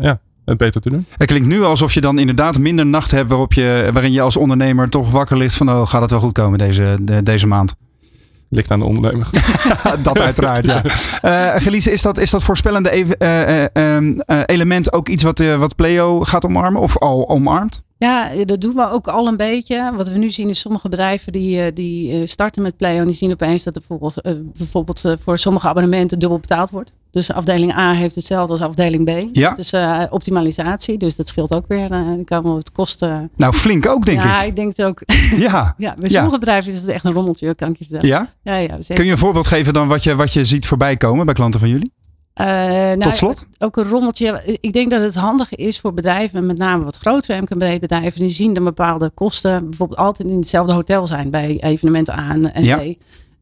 ja, het beter te doen. Het klinkt nu alsof je dan inderdaad minder nacht hebt waarop je, waarin je als ondernemer toch wakker ligt van oh, gaat het wel goed komen deze, de, deze maand. Ligt aan de ondernemer. dat uiteraard, ja. Uh, Gelize, is dat, is dat voorspellende uh, uh, element ook iets wat, wat Pleo gaat omarmen of al omarmt? Ja, dat doen we ook al een beetje. Wat we nu zien is sommige bedrijven die, die starten met Pleo en die zien opeens dat er bijvoorbeeld, bijvoorbeeld voor sommige abonnementen dubbel betaald wordt. Dus afdeling A heeft hetzelfde als afdeling B. Ja. Dat is uh, optimalisatie, dus dat scheelt ook weer. Uh, dan kan het kosten. Nou, flink ook, denk ja, ik. Ja, ik denk het ook. Ja. ja bij sommige bedrijven is het echt een rommeltje, kan ik je vertellen. Ja? Ja, ja. Zeker. Kun je een voorbeeld geven dan wat je, wat je ziet voorbij komen bij klanten van jullie? Uh, nou, Tot slot? Ook een rommeltje. Ik denk dat het handig is voor bedrijven, met name wat grotere MKB-bedrijven, die zien dat bepaalde kosten bijvoorbeeld altijd in hetzelfde hotel zijn bij evenementen A en Ja.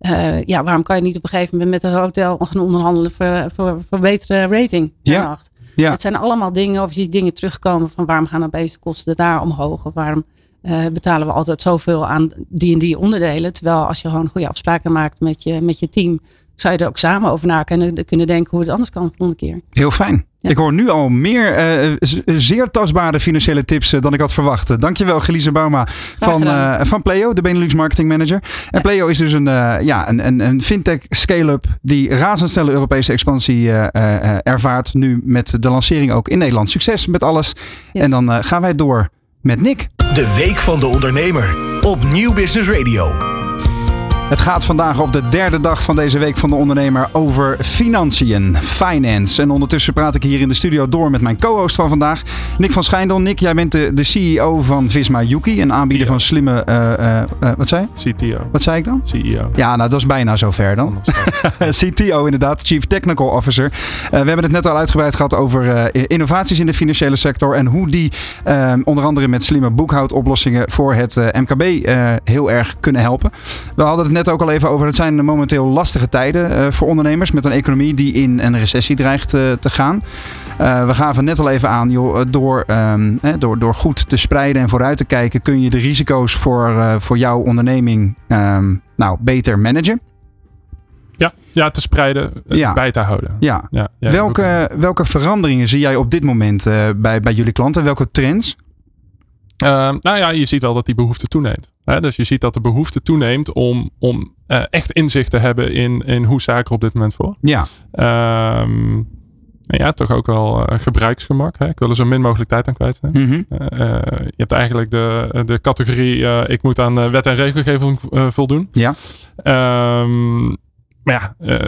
Uh, ja, waarom kan je niet op een gegeven moment met een hotel gaan onderhandelen voor, voor, voor betere rating? Ja. Nacht? Ja. Het zijn allemaal dingen, of je ziet dingen terugkomen van waarom gaan opeens de kosten daar omhoog? Of waarom uh, betalen we altijd zoveel aan die en die onderdelen? Terwijl als je gewoon goede afspraken maakt met je, met je team, zou je er ook samen over na kunnen, kunnen denken hoe het anders kan de volgende keer. Heel fijn. Ja. Ik hoor nu al meer uh, zeer tastbare financiële tips uh, dan ik had verwacht. Dankjewel, Gelise Bauma van, uh, van Pleo, de Benelux Marketing Manager. En ja. Pleo is dus een, ja, een, een, een fintech scale-up die razendsnelle Europese expansie ervaart. Nu met de lancering ook in Nederland. Succes met alles. Yes. En dan gaan wij door met Nick. De Week van de Ondernemer op Nieuw Business Radio. Het gaat vandaag op de derde dag van deze week van de ondernemer over financiën, finance. En ondertussen praat ik hier in de studio door met mijn co-host van vandaag, Nick van Schijndel. Nick, jij bent de, de CEO van Visma Yuki, een aanbieder van slimme, uh, uh, uh, wat zei je? CTO. Wat zei ik dan? CEO. Ja, nou dat is bijna zover dan. CTO inderdaad, Chief Technical Officer. we hebben het net al uitgebreid gehad over innovaties in de financiële sector en hoe die onder andere met slimme boekhoudoplossingen voor het MKB heel erg kunnen helpen. We hadden het net ook al even over. Het zijn momenteel lastige tijden uh, voor ondernemers met een economie die in een recessie dreigt uh, te gaan. Uh, we gaven net al even aan, joh, door, hè, door, door goed te spreiden en vooruit te kijken, kun je de risico's voor, voor jouw onderneming um, nou, beter managen. Ja, ja, te spreiden, ja. bij te houden. Ja. ja, ja welke, welke veranderingen zie jij op dit moment bij, bij jullie klanten? Welke trends? Uh, nou ja, je ziet wel dat die behoefte toeneemt. Hè? Dus je ziet dat de behoefte toeneemt om, om uh, echt inzicht te hebben in, in hoe zaken er op dit moment voor. Ja. Um, ja, toch ook wel uh, gebruiksgemak. Hè? Ik wil er zo min mogelijk tijd aan kwijt zijn. Mm -hmm. je hebt eigenlijk de, de categorie ik moet aan wet en regelgeving voldoen. Ja. Um, maar ja,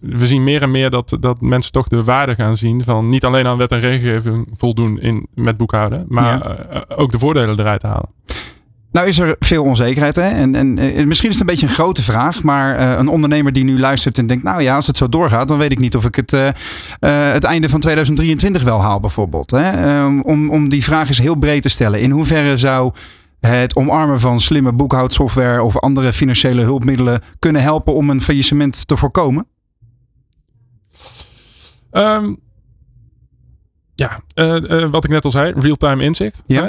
we zien meer en meer dat, dat mensen toch de waarde gaan zien van niet alleen aan wet en regelgeving voldoen in, met boekhouden, maar ook de voordelen eruit halen. Nou is er veel onzekerheid. Hè? En, en eh, misschien is het een beetje een grote vraag. Maar uh, een ondernemer die nu luistert en denkt... nou ja, als het zo doorgaat... dan weet ik niet of ik het, uh, het einde van 2023 wel haal bijvoorbeeld. Hè? Um, om, om die vraag eens heel breed te stellen. In hoeverre zou het omarmen van slimme boekhoudsoftware... of andere financiële hulpmiddelen kunnen helpen... om een faillissement te voorkomen? Um, ja, wat ik net al zei, real-time inzicht. Ja.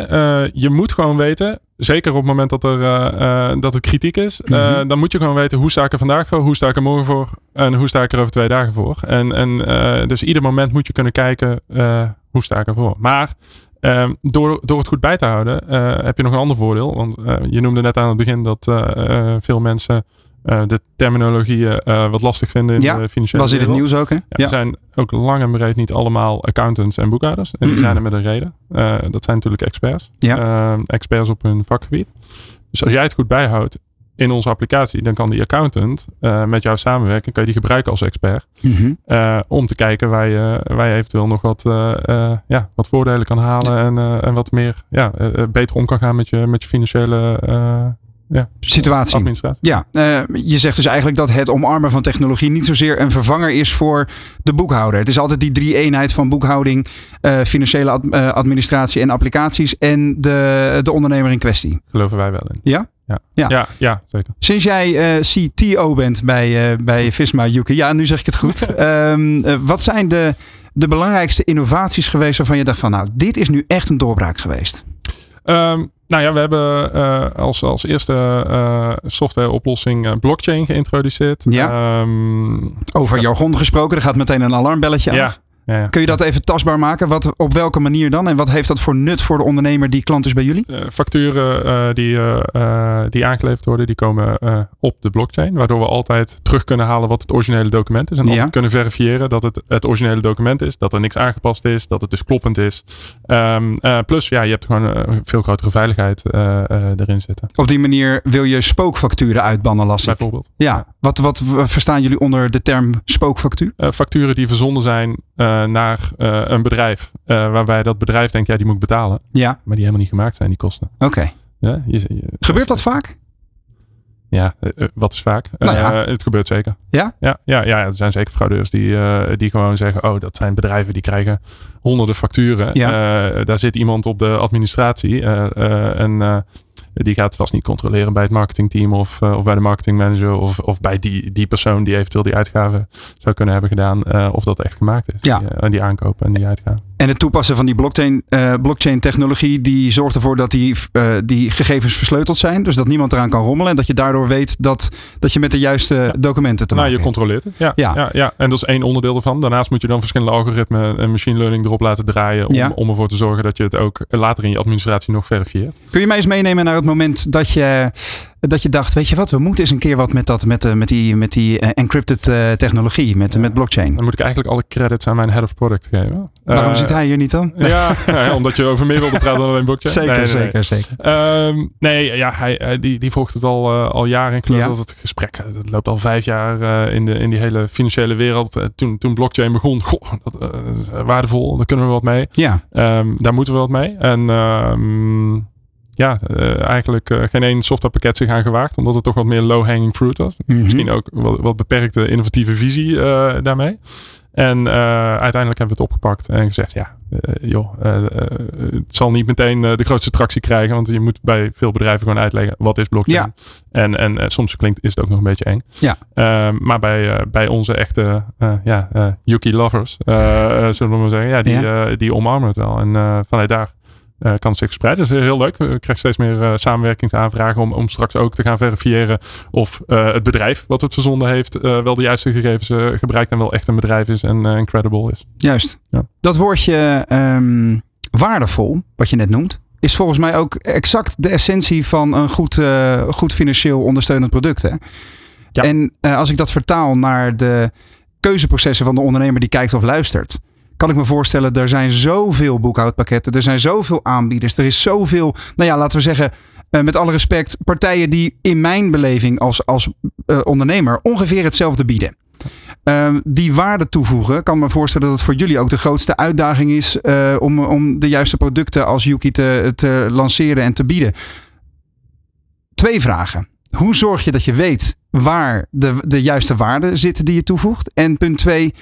je moet gewoon weten zeker op het moment dat, er, dat het kritiek is, mm dan moet je gewoon weten hoe sta ik er vandaag voor, hoe sta ik er morgen voor en hoe sta ik er over twee dagen voor. En, en dus ieder moment moet je kunnen kijken hoe sta ik ervoor. Maar ehm, door, door het goed bij te houden heb je nog een ander voordeel. Want je noemde net aan het begin dat veel mensen de terminologieën wat lastig vinden in ja, de financiële was in het nieuws ook hè? Ja, Er zijn ook lang en breed niet allemaal accountants en boekhouders. En die zijn er met een reden. Dat zijn natuurlijk experts. Ja. experts op hun vakgebied. Dus als jij het goed bijhoudt in onze applicatie, dan kan die accountant met jou samenwerken. Kan je die gebruiken als expert. Mm -hmm. om te kijken waar je, waar je eventueel nog wat, ja, wat voordelen kan halen. En, en wat meer ja, beter om kan gaan met je, met je financiële ja, situatie. Ja, uh, je zegt dus eigenlijk dat het omarmen van technologie niet zozeer een vervanger is voor de boekhouder. Het is altijd die drie eenheid van boekhouding, uh, financiële ad, uh, administratie en applicaties en de, de ondernemer in kwestie. Geloven wij wel in. Ja? Ja, ja. ja, ja zeker. Sinds jij CTO bent bij, bij Visma UK, ja, nu zeg ik het goed. um, wat zijn de, de belangrijkste innovaties geweest waarvan je dacht van nou, dit is nu echt een doorbraak geweest? Um, nou ja, we hebben uh, als, als eerste uh, softwareoplossing uh, blockchain geïntroduceerd. Ja. Um, Over jargon gesproken, er gaat meteen een alarmbelletje ja. af. Ja, Kun je dat even tastbaar maken? Wat, op welke manier dan? En wat heeft dat voor nut voor de ondernemer die klant is bij jullie? Uh, facturen uh, die, uh, die aangeleverd worden, die komen op de blockchain. Waardoor we altijd terug kunnen halen wat het originele document is. En altijd kunnen verifiëren dat het het originele document is. Dat er niks aangepast is. Dat het dus kloppend is. Um, plus, ja, je hebt gewoon een veel grotere veiligheid erin zitten. Op die manier wil je spookfacturen uitbannen, lastig. Bijvoorbeeld. Ja. Wat, wat verstaan jullie onder de term spookfactuur? facturen die verzonden zijn naar uh, een bedrijf. Uh, waarbij dat bedrijf denkt, ja, die moet ik betalen. Ja. Maar die helemaal niet gemaakt zijn, die kosten. Oké. Okay. Ja, je, je, Gebeurt dat vaak? Ja, wat is vaak? Nou ja. het gebeurt zeker. Ja? Ja, ja, ja er zijn zeker fraudeurs die, die gewoon zeggen, oh, dat zijn bedrijven die krijgen honderden facturen. Ja. daar zit iemand op de administratie. en die gaat vast niet controleren bij het marketingteam of, uh, of bij de marketingmanager of, of bij die, die persoon die eventueel die uitgaven zou kunnen hebben gedaan. Uh, of dat echt gemaakt is. Ja. Die, die aankopen en die uitgaven. En het toepassen van die blockchain, blockchain technologie, die zorgt ervoor dat die, die gegevens versleuteld zijn. Dus dat niemand eraan kan rommelen. En dat je daardoor weet dat, dat je met de juiste ja. documenten te nou, maken hebt. Nou, je controleert het. Ja, ja. Ja, ja, En dat is één onderdeel ervan. Daarnaast moet je dan verschillende algoritmen en machine learning erop laten draaien. Om, ja. om ervoor te zorgen dat je het ook later in je administratie nog verifieert. Kun je mij eens meenemen naar het moment dat je, dat je dacht, weet je wat, we moeten eens een keer wat met, dat, met, met die, met die encrypted uh, technologie, met, ja. met blockchain. Dan moet ik eigenlijk alle credits aan mijn head of product geven. Waarom uh, zit hij hier niet dan? Ja, ja, omdat je over meer wilde praten dan alleen blockchain. Zeker, nee, zeker, nee. zeker. Um, nee, ja, hij, die, die volgt het al, uh, al jaren. Ik geloof ja. dat het gesprek, dat loopt al vijf jaar in, de, in die hele financiële wereld. toen, toen blockchain begon, goh, dat, dat, is waardevol, daar kunnen we wat mee. Ja. Um, daar moeten we wat mee. En um, ja, uh, eigenlijk uh, geen één softwarepakket zich aan gewaagd. Omdat het toch wat meer low-hanging fruit was. Mm -hmm. Misschien ook wat, wat, beperkte innovatieve visie uh, daarmee. En uiteindelijk hebben we het opgepakt en gezegd, ja, joh, het zal niet meteen de grootste tractie krijgen. Want je moet bij veel bedrijven gewoon uitleggen, wat is blockchain? Ja. En, en soms klinkt, is het ook nog een beetje eng. Ja. maar bij, bij onze echte ja, Yuki lovers, zullen we maar zeggen, ja, die, ja. die omarmen het wel. En vanuit daar uh, kan zich verspreiden. Dat is heel leuk. We krijgen steeds meer uh, samenwerkingsaanvragen om, om straks ook te gaan verifiëren of uh, het bedrijf wat het verzonden heeft wel de juiste gegevens gebruikt en wel echt een bedrijf is en incredible is. Juist. Ja. Dat woordje um, waardevol, wat je net noemt, is volgens mij ook exact de essentie van een goed, goed financieel ondersteunend product. Hè? Ja. En als ik dat vertaal naar de keuzeprocessen van de ondernemer die kijkt of luistert kan ik me voorstellen, er zijn zoveel boekhoudpakketten, er zijn zoveel aanbieders, er is zoveel, nou ja, laten we zeggen, eh, met alle respect, partijen die in mijn beleving als, als eh, ondernemer ongeveer hetzelfde bieden. Ehm, die waarde toevoegen, kan me voorstellen dat het voor jullie ook de grootste uitdaging is eh, om, om de juiste producten als Yuki te, te lanceren en te bieden. Twee vragen. Hoe zorg je dat je weet waar de, de juiste waarden zitten die je toevoegt? En punt twee,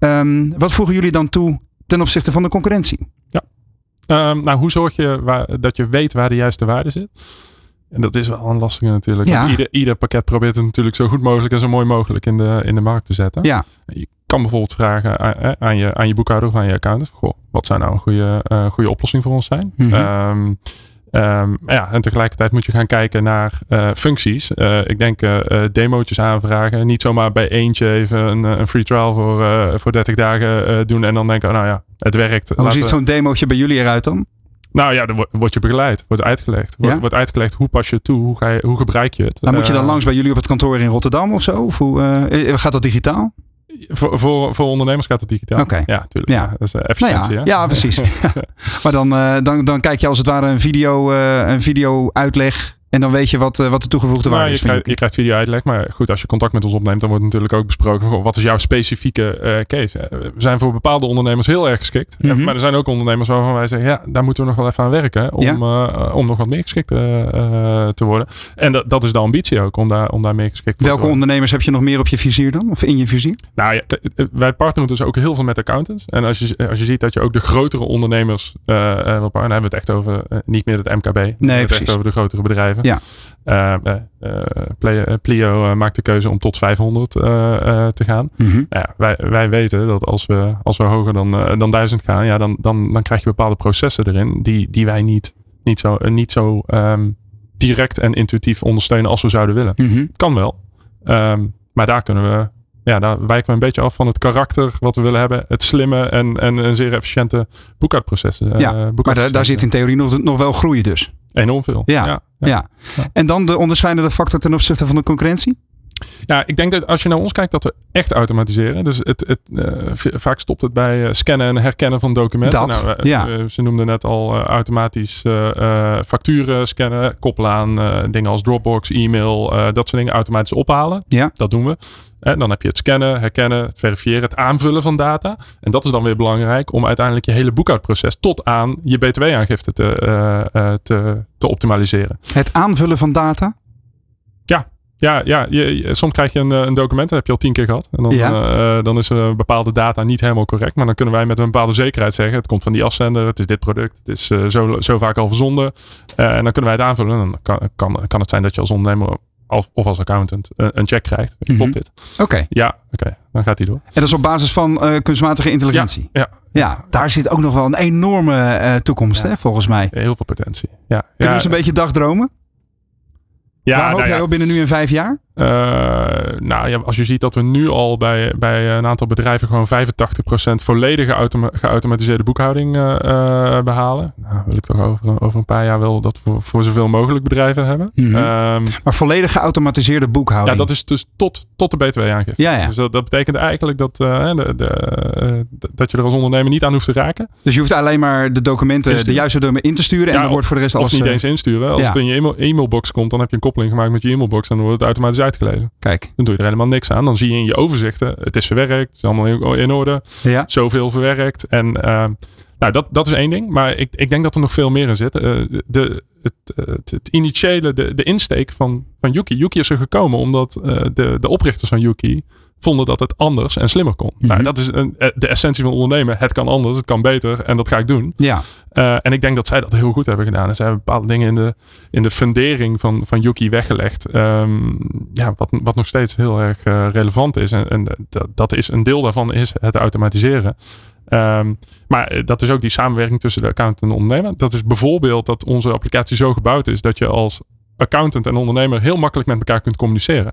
ehm, wat voegen jullie dan toe ten opzichte van de concurrentie? Ehm, nou, hoe zorg je waar, dat je weet waar de juiste waarde zit? En dat is wel een lastige natuurlijk. Ja. Ieder, ieder pakket probeert het natuurlijk zo goed mogelijk en zo mooi mogelijk in de, in de markt te zetten. Ja, Je kan bijvoorbeeld vragen aan, eh, aan, je, aan je boekhouder of aan je accountant. Goh, wat zou nou een goede, eh, goede oplossing voor ons zijn? Ehm, ehm, ja, en tegelijkertijd moet je gaan kijken naar eh, functies. Eh, ik denk eh, demootjes aanvragen. Niet zomaar bij eentje even een, een free trial voor, voor 30 dagen doen. En dan denken, oh, nou ja, het werkt. hoe ziet we- zo'n demootje bij jullie eruit dan? nou ja, dan wordt word je begeleid. Wordt uitgelegd. Wordt, Ja? wordt uitgelegd hoe pas je het toe. Hoe, ga je, hoe gebruik je het. Dan moet je dan langs bij jullie op het kantoor in Rotterdam of zo? Of hoe, gaat dat digitaal? Voor, voor, voor ondernemers gaat het digitaal. Oké. Ja, tuurlijk. Ja. Ja. dat is eh, Nou efficiëntie. ja, ja, precies. maar dan, eh, dan, dan kijk je als het ware een video, eh, een video uitleg en dan weet je wat, eh, wat de toegevoegde Nou, waarde je, is. krijgt, je krijgt video uitleg, maar goed, als je contact met ons opneemt, dan wordt natuurlijk ook besproken goh, wat is jouw specifieke eh, case. Eh, We zijn voor bepaalde ondernemers heel erg geschikt, Mhm. maar er zijn ook ondernemers waarvan wij zeggen, ja, daar moeten we nog wel even aan werken om, Ja. om nog wat meer geschikt te worden. En dat, dat is de ambitie ook, om daar, om daar meer geschikt te Welke worden. ondernemers heb je nog meer op je vizier dan? Of in je vizier? Nou ja, wij partneren dus ook heel veel met accountants. En als je, als je ziet dat je ook de grotere ondernemers wil partneren, dan hebben we het echt over niet meer het MKB. We het echt over de grotere bedrijven. Ja. Eh, eh, eh, Plio maakt de keuze om tot 500 eh, eh, te gaan. Nou ja, wij, wij weten dat als we, als we hoger dan, dan 1000 gaan, ja, dan, dan, dan krijg je bepaalde processen erin die, die wij niet, niet zo, niet zo ehm, direct en intuïtief ondersteunen als we zouden willen. Mhm. Kan wel. Ehm, maar daar kunnen we, ja, daar wijken we een beetje af van het karakter wat we willen hebben. Het slimme en, en een zeer efficiënte boekhoudproces. Ja, Maar daar zit in theorie nog, nog wel groei dus. Enorm veel. Ja, ja. Ja. En dan de onderscheidende factor ten opzichte van de concurrentie? Ja, ik denk dat als je naar ons kijkt, dat we echt automatiseren. Dus het, het, eh, vaak stopt het bij eh, scannen en herkennen van documenten. Dat, Nou, we- ja. we- ze noemden net al eh, automatisch eh, eh, facturen scannen, koppelen aan eh, dingen als Dropbox, e-mail, eh, dat soort dingen automatisch ophalen. Ja. Dat doen we. En dan heb je het scannen, herkennen, het verifiëren, het aanvullen van data. En dat is dan weer belangrijk om uiteindelijk je hele boekhoudproces tot aan je btw-aangifte te, eh, eh, te, te optimaliseren. Het aanvullen van data? Ja, ja je, je- soms krijg je een, eh, een document, dat heb je al tien keer gehad. En dan, Ja. dan is er bepaalde data niet helemaal correct. Maar dan kunnen wij met een bepaalde zekerheid zeggen: het komt van die afzender, het is dit product, het is zo, zo vaak al verzonden. En dan kunnen wij het aanvullen. En dan kan, kan, kan het zijn dat je als ondernemer of, of als accountant een, een check krijgt. Mhm. Klopt dit? Oké. Ja, oké, dan gaat die door. En dat is op basis van eh, kunstmatige intelligentie? Ja, Ja, daar zit ook nog wel een enorme eh, toekomst, Ja. hè, volgens mij. heel veel potentie. Ja, Kunnen we eens een beetje dagdromen? ja, Waar hoop nou ja. jij op binnen nu en vijf jaar? Eh, nou ja, als je ziet dat we nu al bij, bij een aantal bedrijven gewoon 85% volledige automa- geautomatiseerde boekhouding eh, eh, behalen. Nou, wil ik toch over, over een paar jaar wel dat we voor zoveel mogelijk bedrijven hebben. Mhm. Ehm, Maar volledig geautomatiseerde boekhouding. ja, dat is dus tot, tot de BTW-aangifte. Ja, ja. Dus dat, dat betekent eigenlijk dat, de, de, dat je er als ondernemer niet aan hoeft te raken. Dus je hoeft alleen maar de documenten, de juiste documenten in te sturen. en Ja, dan wordt voor de rest Of alles... niet eh, eens insturen. Als ja. het in je e-mail- e-mailbox komt, dan heb je een koppeling gemaakt met je e-mailbox. En dan wordt het automatisch uitgelezen. Kijk, Dan doe je er helemaal niks aan. Dan zie je in je overzichten, het is verwerkt. Het is allemaal in- orde. ja. zoveel verwerkt. En ehm, nou, dat, dat is één ding. Maar ik, ik denk dat er nog veel meer in zit. Eh, de, het, het, het initiële, de, de insteek van, van Yuki. Yuki is er gekomen omdat eh, de, de oprichters van Yuki vonden dat het anders en slimmer kon. Mhm. Nou, dat is een, eh, de essentie van ondernemen. Het kan anders, het kan beter en dat ga ik doen. Ja, Eh, en ik denk dat zij dat heel goed hebben gedaan. En zij hebben bepaalde dingen in de, in de fundering van, van Yuki weggelegd. Ehm, ja, wat, wat nog steeds heel erg eh, relevant is. En, en dat, dat is een deel daarvan is het automatiseren. Ehm, maar dat is ook die samenwerking tussen de accountant en de ondernemer. Dat is bijvoorbeeld dat onze applicatie zo gebouwd is dat je als accountant en ondernemer heel makkelijk met elkaar kunt communiceren.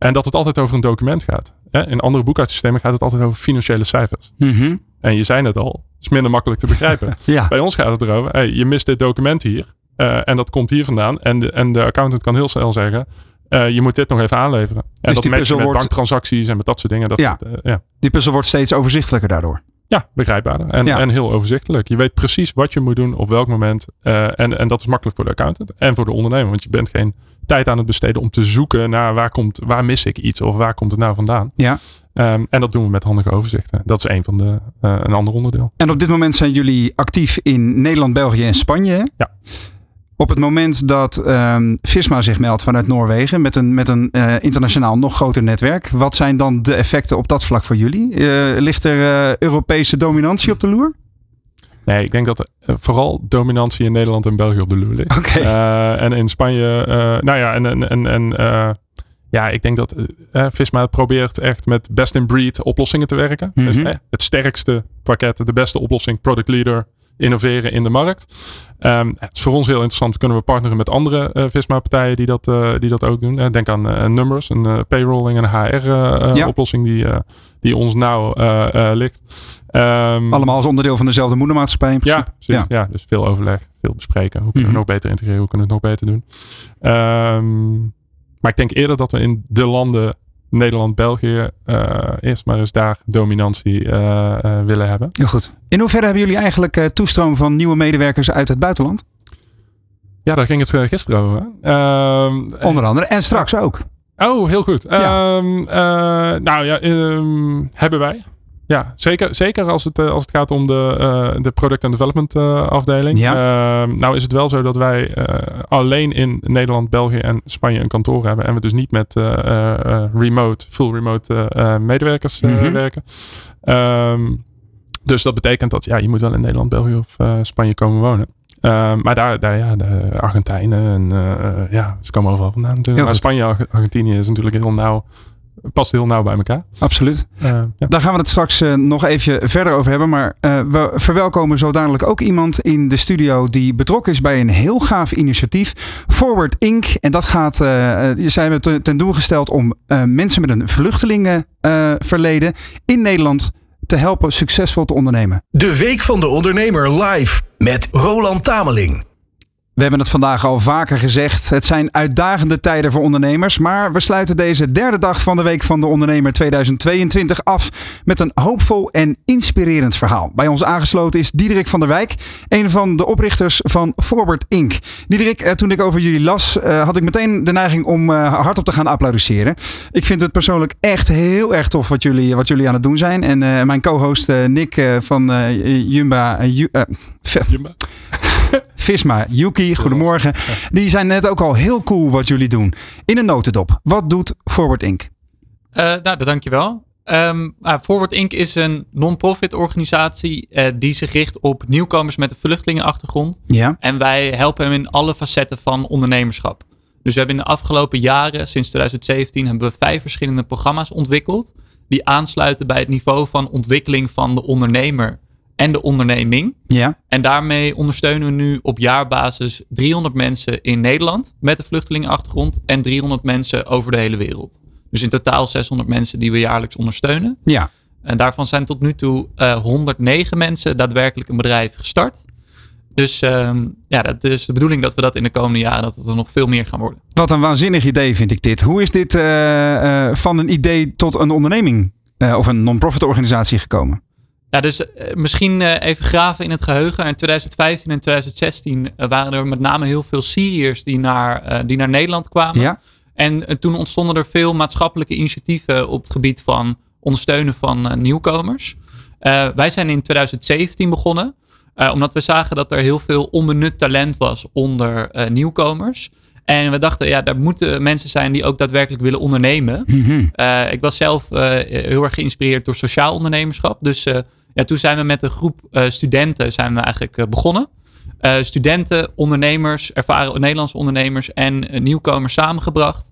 En dat het altijd over een document gaat. In andere boekhoudsystemen gaat het altijd over financiële cijfers. Mhm. En je zei het al, het is minder makkelijk te begrijpen. ja. Bij ons gaat het erover, hey, je mist dit document hier. eh, en dat komt hier vandaan. En de, en de accountant kan heel snel zeggen, eh, je moet dit nog even aanleveren. En dat die matchen met wordt- banktransacties en met dat soort dingen. Dat, Ja. eh, ja. Die puzzel wordt steeds overzichtelijker daardoor. Ja, begrijpbaarder. En, Ja. en heel overzichtelijk. Je weet precies wat je moet doen op welk moment. Eh, en, en dat is makkelijk voor de accountant en voor de ondernemer. Want je bent geen tijd aan het besteden om te zoeken naar waar, komt, waar mis ik iets of waar komt het nou vandaan. Ja. Ehm, en dat doen we met handige overzichten. Dat is een van de, eh, een ander onderdeel. En op dit moment zijn jullie actief in Nederland, België en Spanje. hè? Ja. Op het moment dat ehm, Visma zich meldt vanuit Noorwegen met een, met een eh, internationaal nog groter netwerk, wat zijn dan de effecten op dat vlak voor jullie? Eh, ligt er eh, Europese dominantie op de loer? Nee, ik denk dat vooral dominantie in Nederland en België op de loer ligt. Oké. Eh, en in Spanje, nou ja, en, en, en, en ja, ik denk dat eh, Visma probeert echt met best in breed oplossingen te werken. Dus Mhm. eh, het sterkste pakket, de beste oplossing, product leader, innoveren in de markt. Ehm, het is voor ons heel interessant. Kunnen we partneren met andere eh, Visma-partijen die, dat, eh, die dat ook doen? Eh, denk aan Numbers, een payrolling en een Ja. HR-oplossing die, die ons nauw ligt. Ehm, Allemaal als onderdeel van dezelfde moedermaatschappij in ja, precies. Ja. dus veel overleg, veel bespreken. Hoe kunnen we Mhm. nog beter integreren? Hoe kunnen we het nog beter doen? Ehm, maar ik denk eerder dat we in de landen Nederland, België eh, eerst maar eens daar dominantie eh, eh, willen hebben. Heel goed. In hoeverre hebben jullie eigenlijk toestroom van nieuwe medewerkers uit het buitenland? Ja, daar ging het gisteren over. Ehm, Onder andere. En straks ook. Oh, heel goed. Ja. Ehm, eh, nou ja, ehm, hebben wij. Ja, zeker, zeker als, het, eh, als het gaat om de, eh, de product and development eh, afdeling. Ehm, nou is het wel zo dat wij alleen in Nederland, België en Spanje een kantoor hebben. En we dus niet met remote, full remote medewerkers Mhm. werken. Ehm, dus dat betekent dat ja, je moet wel in Nederland, België of Spanje komen wonen. Ehm, maar daar, daar ja, de Argentijnen en ja, ze komen overal vandaan natuurlijk. Maar. Spanje, Arge- Argentinië is natuurlijk heel nauw, past heel nauw bij elkaar. Absoluut. Eh, ja. Daar gaan we het straks eh, nog even verder over hebben. Maar eh, we verwelkomen zo dadelijk ook iemand in de studio die betrokken is bij een heel gaaf initiatief. Forward Inc. En dat gaat, zijn we ten- ten doel gesteld om eh, mensen met een vluchtelingenverleden in Nederland te helpen succesvol te ondernemen. De Week van de Ondernemer live met Roland Tameling. We hebben het vandaag al vaker gezegd. Het zijn uitdagende tijden voor ondernemers. Maar we sluiten deze derde dag van de Week van de Ondernemer 2022 af met een hoopvol en inspirerend verhaal. Bij ons aangesloten is Diederik van der Wijk, een van de oprichters van Forward Inc. Diederik, eh, toen ik over jullie las, eh, had ik meteen de neiging om eh, hardop te gaan applaudisseren. Ik vind het persoonlijk echt heel erg tof wat jullie, wat jullie aan het doen zijn. En mijn co-host Nick van Jumba, Ju- Jumba. Visma, Yuki, goedemorgen. Die zijn net ook al heel cool wat jullie doen. In een notendop. Wat doet Forward Inc? Eh nou, dankjewel. Ehm nou, Forward Inc. is een non-profit organisatie eh, die zich richt op nieuwkomers met een vluchtelingenachtergrond. Ja. En wij helpen hem in alle facetten van ondernemerschap. Dus we hebben in de afgelopen jaren, sinds 2017, hebben we vijf verschillende programma's ontwikkeld. Die aansluiten bij het niveau van ontwikkeling van de ondernemer en de onderneming. Ja. En daarmee ondersteunen we nu op jaarbasis 300 mensen in Nederland met een vluchtelingenachtergrond en 300 mensen over de hele wereld. Dus in totaal 600 mensen die we jaarlijks ondersteunen. Ja. En daarvan zijn tot nu toe eh, 109 mensen daadwerkelijk een bedrijf gestart. Dus ehm, ja, dat is de bedoeling dat we dat in de komende jaren dat het er nog veel meer gaan worden. Wat een waanzinnig idee vind ik dit. Hoe is dit eh, eh, van een idee tot een onderneming eh, of een non-profit organisatie gekomen? Ja, dus eh, misschien eh, even graven in het geheugen. In 2015 en 2016 eh, waren er met name heel veel Syriërs die naar, die naar Nederland kwamen. Ja. En toen ontstonden er veel maatschappelijke initiatieven op het gebied van ondersteunen van nieuwkomers. Wij zijn in 2017 begonnen, omdat we zagen dat er heel veel onbenut talent was onder nieuwkomers. En we dachten, ja, daar moeten mensen zijn die ook daadwerkelijk willen ondernemen. Mhm. Ik was zelf heel erg geïnspireerd door sociaal ondernemerschap. Dus ja, toen zijn we met een groep eh, studenten zijn we eigenlijk eh, begonnen. Eh, studenten, ondernemers, ervaren Nederlandse ondernemers en nieuwkomers samengebracht.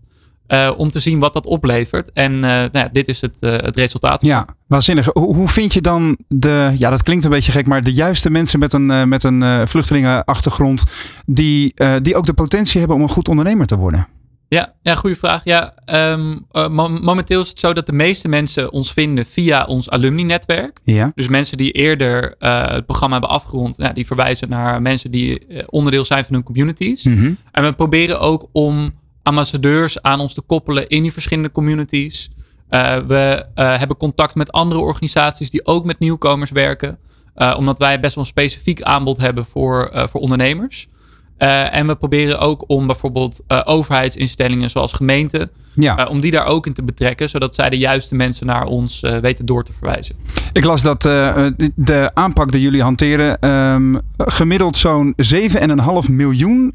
om te zien wat dat oplevert. En nou ja, dit is het, eh, het resultaat. Ja, waanzinnig. Hoe, vind je dan de, ja dat klinkt een beetje gek, maar de juiste mensen met een, met een vluchtelingenachtergrond die, die ook de potentie hebben om een goed ondernemer te worden? Ja, ja goede vraag. Ja, ehm, eh, mo- momenteel is het zo dat de meeste mensen ons vinden via ons alumni-netwerk. Ja. Dus mensen die eerder eh, het programma hebben afgerond, ja, die verwijzen naar mensen die eh, onderdeel zijn van hun communities. Mhm. En we proberen ook om ambassadeurs aan ons te koppelen in die verschillende communities. Uh, we hebben contact met andere organisaties die ook met nieuwkomers werken. Omdat wij best wel een specifiek aanbod hebben voor, voor ondernemers. En we proberen ook om bijvoorbeeld overheidsinstellingen zoals gemeenten, ja. om die daar ook in te betrekken, zodat zij de juiste mensen naar ons weten door te verwijzen. Ik las dat de aanpak die jullie hanteren um, gemiddeld zo'n 7,5 miljoen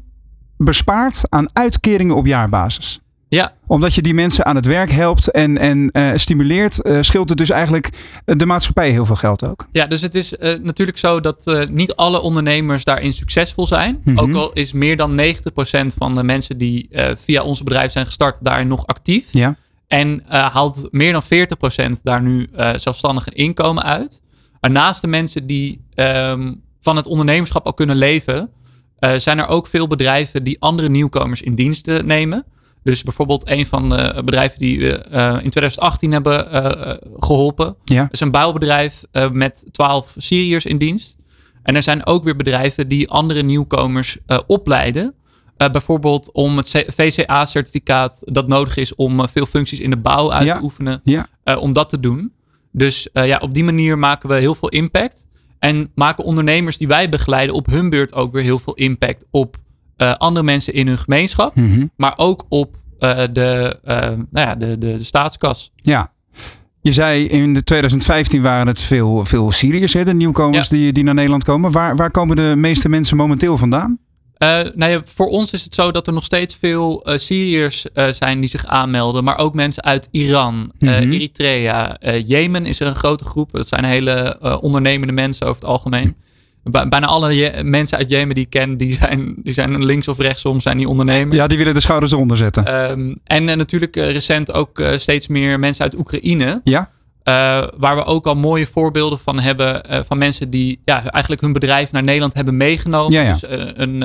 bespaart aan uitkeringen op jaarbasis. Ja. Omdat je die mensen aan het werk helpt en, en uh, stimuleert, uh, scheelt het dus eigenlijk de maatschappij heel veel geld ook. Ja, dus het is uh, natuurlijk zo dat niet alle ondernemers daarin succesvol zijn. Mm -hmm. Ook al is meer dan 90% van de mensen die via onze bedrijf zijn gestart daarin nog actief. Ja. En haalt meer dan 40% daar nu zelfstandig een inkomen uit. En naast de mensen die um, van het ondernemerschap al kunnen leven, zijn er ook veel bedrijven die andere nieuwkomers in dienst nemen. Dus bijvoorbeeld een van de bedrijven die we uh, in 2018 hebben uh, geholpen. Ja. is een bouwbedrijf met 12 Syriërs in dienst. En er zijn ook weer bedrijven die andere nieuwkomers opleiden. bijvoorbeeld om het VCA-certificaat dat nodig is om veel functies in de bouw uit ja. te oefenen. Ja. om dat te doen. Dus ja, op die manier maken we heel veel impact. En maken ondernemers die wij begeleiden op hun beurt ook weer heel veel impact op andere mensen in hun gemeenschap, mm -hmm. maar ook op uh, de, uh, nou ja, de, de, de, staatskas. Ja. Je zei in de 2015 waren het veel, veel Syriërs, hè, de nieuwkomers ja. die, die naar Nederland komen. Waar, waar komen de meeste mensen momenteel vandaan? nou ja, voor ons is het zo dat er nog steeds veel Syriërs zijn die zich aanmelden, maar ook mensen uit Iran, Mhm. -hmm. Eritrea, Jemen is er een grote groep. Dat zijn hele ondernemende mensen over het algemeen bijna alle mensen uit Jemen die ik ken, die zijn, die zijn links of rechtsom, zijn die ondernemer. Ja, die willen de schouders eronder zetten. Um, en uh, natuurlijk uh, recent ook uh, steeds meer mensen uit Oekraïne. Ja. waar we ook al mooie voorbeelden van hebben. van mensen die ja, eigenlijk hun bedrijf naar Nederland hebben meegenomen. Ja, ja. Dus, een,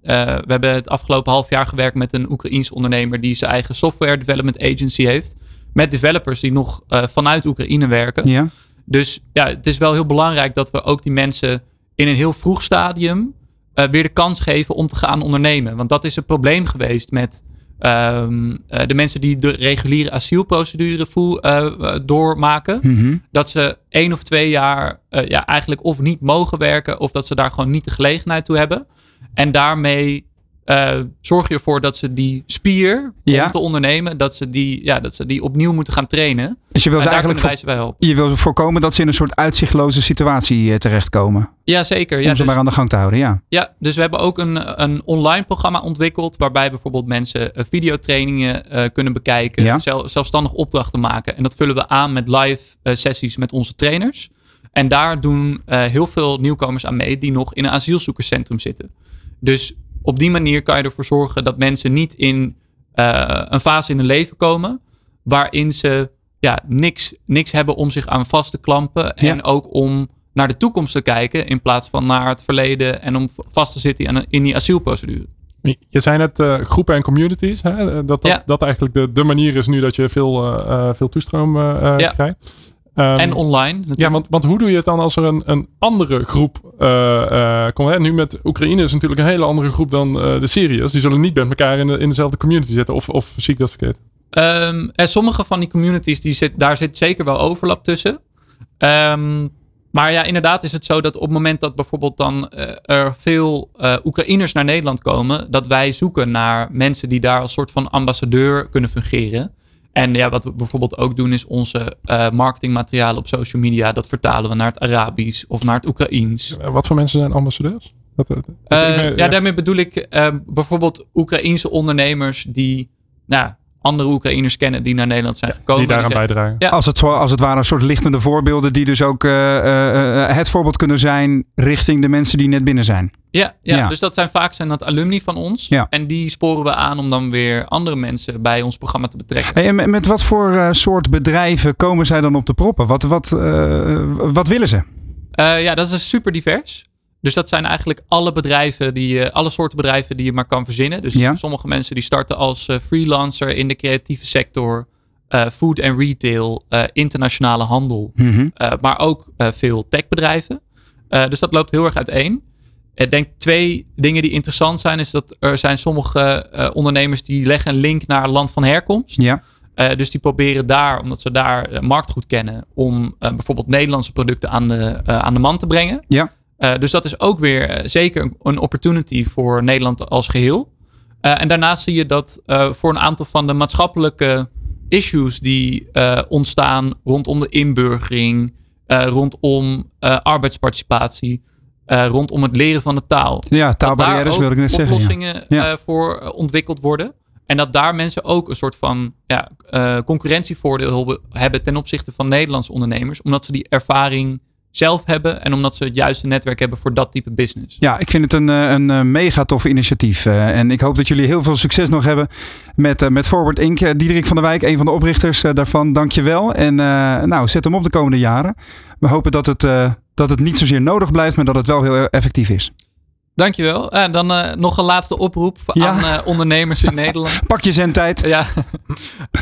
we hebben het afgelopen half jaar gewerkt met een Oekraïens ondernemer die zijn eigen software development agency heeft. Met developers die nog vanuit Oekraïne werken. Ja. Dus ja, het is wel heel belangrijk dat we ook die mensen in een heel vroeg stadium uh, weer de kans geven om te gaan ondernemen. Want dat is een probleem geweest met um, uh, de mensen die de reguliere asielprocedure voel, uh, doormaken. Mm -hmm. Dat ze één of twee jaar ja, eigenlijk of niet mogen werken of dat ze daar gewoon niet de gelegenheid toe hebben. En daarmee uh, zorg je ervoor dat ze die spier ja. om te ondernemen, dat ze die, ja, dat ze die opnieuw moeten gaan trainen. Dus je wil ze eigenlijk. Je wil voorkomen dat ze in een soort uitzichtloze situatie uh, terechtkomen. Ja, zeker. Om ja, ze dus, maar aan de gang te houden, ja. ja, dus we hebben ook een, een online programma ontwikkeld waarbij bijvoorbeeld mensen uh, videotrainingen uh, kunnen bekijken, Ja. zelf, zelfstandig opdrachten maken. En dat vullen we aan met live uh, sessies met onze trainers. En daar doen heel veel nieuwkomers aan mee die nog in een asielzoekerscentrum zitten. Dus op die manier kan je ervoor zorgen dat mensen niet in uh, een fase in hun leven komen waarin ze ja, niks, niks hebben om zich aan vast te klampen. En Ja. ook om naar de toekomst te kijken in plaats van naar het verleden en om vast te zitten in, die asielprocedure. Je zei net uh, groepen en communities. Hè? Dat, dat, Ja. dat eigenlijk de, de manier is nu dat je veel, uh, veel toestroom uh, Ja. krijgt. Um, en online. natuurlijk. ja, want, want hoe doe je het dan als er een, een andere groep uh, uh, komt? Hè? Nu met Oekraïne is natuurlijk een hele andere groep dan uh, de Syriërs. Die zullen niet met elkaar in, de, in dezelfde community zitten. Of, of zie ik dat verkeerd? Um, en sommige van die communities, die zit, daar zit zeker wel overlap tussen. Um, maar ja, inderdaad is het zo dat op het moment dat bijvoorbeeld dan er veel Oekraïners naar Nederland komen, dat wij zoeken naar mensen die daar als soort van ambassadeur kunnen fungeren. En ja, wat we bijvoorbeeld ook doen is onze uh, marketingmaterialen op social media, dat vertalen we naar het Arabisch of naar het Oekraïens. Wat voor mensen zijn ambassadeurs? Dat, dat, Uh, ja, ja, daarmee bedoel ik uh, bijvoorbeeld Oekraïense ondernemers die nou, andere Oekraïners kennen die naar Nederland zijn gekomen. Die daaraan bijdragen. Ja. Als, het, als het ware een soort lichtende voorbeelden die dus ook eh, eh, eh, het voorbeeld kunnen zijn richting de mensen die net binnen zijn. Ja, ja, Ja. dus dat zijn vaak zijn dat alumni van ons. Ja. En die sporen we aan om dan weer andere mensen bij ons programma te betrekken. Hey, en met, wat voor eh, soort bedrijven komen zij dan op de proppen? Wat, wat, eh, wat willen ze? Uh, ja, dat is super divers. Dus dat zijn eigenlijk alle bedrijven, die, alle soorten bedrijven die je maar kan verzinnen. Dus Ja. sommige mensen die starten als eh, freelancer in de creatieve sector, eh, food en retail, eh, internationale handel. Mhm. Uh, maar ook veel techbedrijven. Dus dat loopt heel erg uiteen. Ik denk twee dingen die interessant zijn, is dat er zijn sommige uh, ondernemers die leggen een link naar land van herkomst. Ja, Uh, dus die proberen daar, omdat ze daar de markt goed kennen, om uh, bijvoorbeeld Nederlandse producten aan de, aan de man te brengen. Ja. dus dat is ook weer zeker een opportunity voor Nederland als geheel. en daarnaast zie je dat voor een aantal van de maatschappelijke issues die ontstaan rondom de inburgering, rondom arbeidsparticipatie, rondom het leren van de taal. Ja, taalbarrières wil ik net zeggen. oplossingen ja. voor ontwikkeld worden. En dat daar mensen ook een soort van ja, uh, concurrentievoordeel hebben ten opzichte van Nederlandse ondernemers. Omdat ze die ervaring zelf hebben en omdat ze het juiste netwerk hebben voor dat type business. Ja, ik vind het een, een, mega tof initiatief. Uh, en ik hoop dat jullie heel veel succes nog hebben met, uh, met Forward Inc. Diederik van der Wijk, een van de oprichters daarvan, dank je wel. En nou, zet hem op de komende jaren. We hopen dat het, dat het niet zozeer nodig blijft, maar dat het wel heel effectief is. Dankjewel. En dan uh, nog een laatste oproep aan uh, ondernemers in Nederland. Pak je zendtijd. Ja.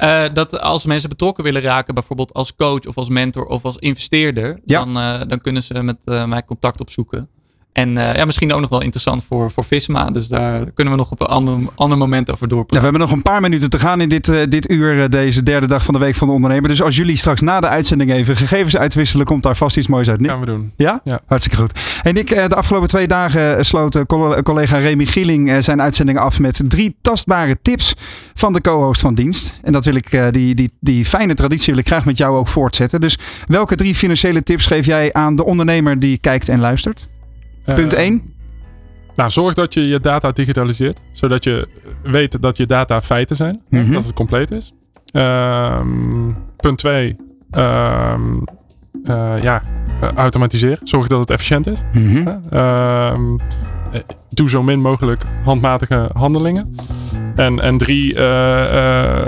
uh, dat als mensen betrokken willen raken, bijvoorbeeld als coach of als mentor of als investeerder, ja. dan, dan kunnen ze met mij contact opzoeken. En uh, ja, misschien ook nog wel interessant voor, voor Visma. Dus daar kunnen we nog op een ander, ander moment over doorpraten. Ja, we hebben nog een paar minuten te gaan in dit, uh, dit uur, uh, deze derde dag van de Week van de Ondernemer. Dus als jullie straks na de uitzending even gegevens uitwisselen, komt daar vast iets moois uit. Dat gaan we doen. Ja? ja. Hartstikke goed. En ik, de afgelopen twee dagen sloot collega Remy Gieling zijn uitzending af met drie tastbare tips van de co-host van dienst. En dat wil ik, die, die, die fijne traditie wil ik graag met jou ook voortzetten. Dus welke drie financiële tips geef jij aan de ondernemer die kijkt en luistert? Punt 1. Uh, nou, zorg dat je je data digitaliseert. Zodat je weet dat je data feiten zijn. Mm -hmm. Dat het compleet is. Um, punt 2. Um, uh, ja, automatiseren. Zorg dat het efficiënt is. Mm -hmm. um, doe zo min mogelijk handmatige handelingen. En, en drie, uh,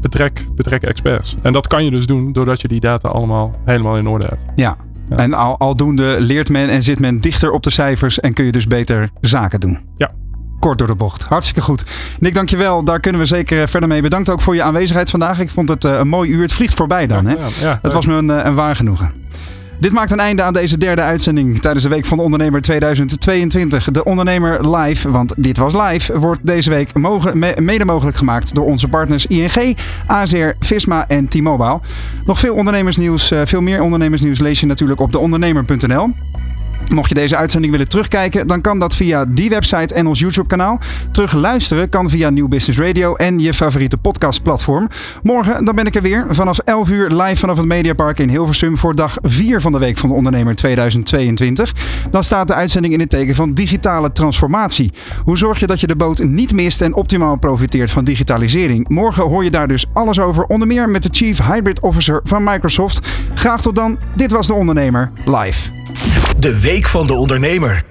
betrek, betrek experts. En dat kan je dus doen doordat je die data allemaal helemaal in orde hebt. Ja, ja. En al, aldoende leert men en zit men dichter op de cijfers en kun je dus beter zaken doen. Ja. Kort door de bocht. Hartstikke goed. Nick, dankjewel. Daar kunnen we zeker verder mee. Bedankt ook voor je aanwezigheid vandaag. Ik vond het een mooi uur. Het vliegt voorbij dan. Ja, hè? Ja, het was me een, een waar genoegen. Dit maakt een einde aan deze derde uitzending tijdens de Week van de Ondernemer 2022. De Ondernemer Live, want dit was live, wordt deze week mede mogelijk gemaakt door onze partners ING, AZR, Visma en T-Mobile. Nog veel ondernemersnieuws, veel meer ondernemersnieuws lees je natuurlijk op deondernemer.nl. Mocht je deze uitzending willen terugkijken, dan kan dat via die website en ons YouTube-kanaal. Terug luisteren kan via Nieuw Business Radio en je favoriete podcastplatform. Morgen dan ben ik er weer vanaf 11 uur live vanaf het Mediapark in Hilversum voor dag 4 van de Week van de Ondernemer 2022. Dan staat de uitzending in het teken van digitale transformatie. Hoe zorg je dat je de boot niet mist en optimaal profiteert van digitalisering? Morgen hoor je daar dus alles over, onder meer met de Chief Hybrid Officer van Microsoft. Graag tot dan. Dit was de Ondernemer live. De Week van de Ondernemer.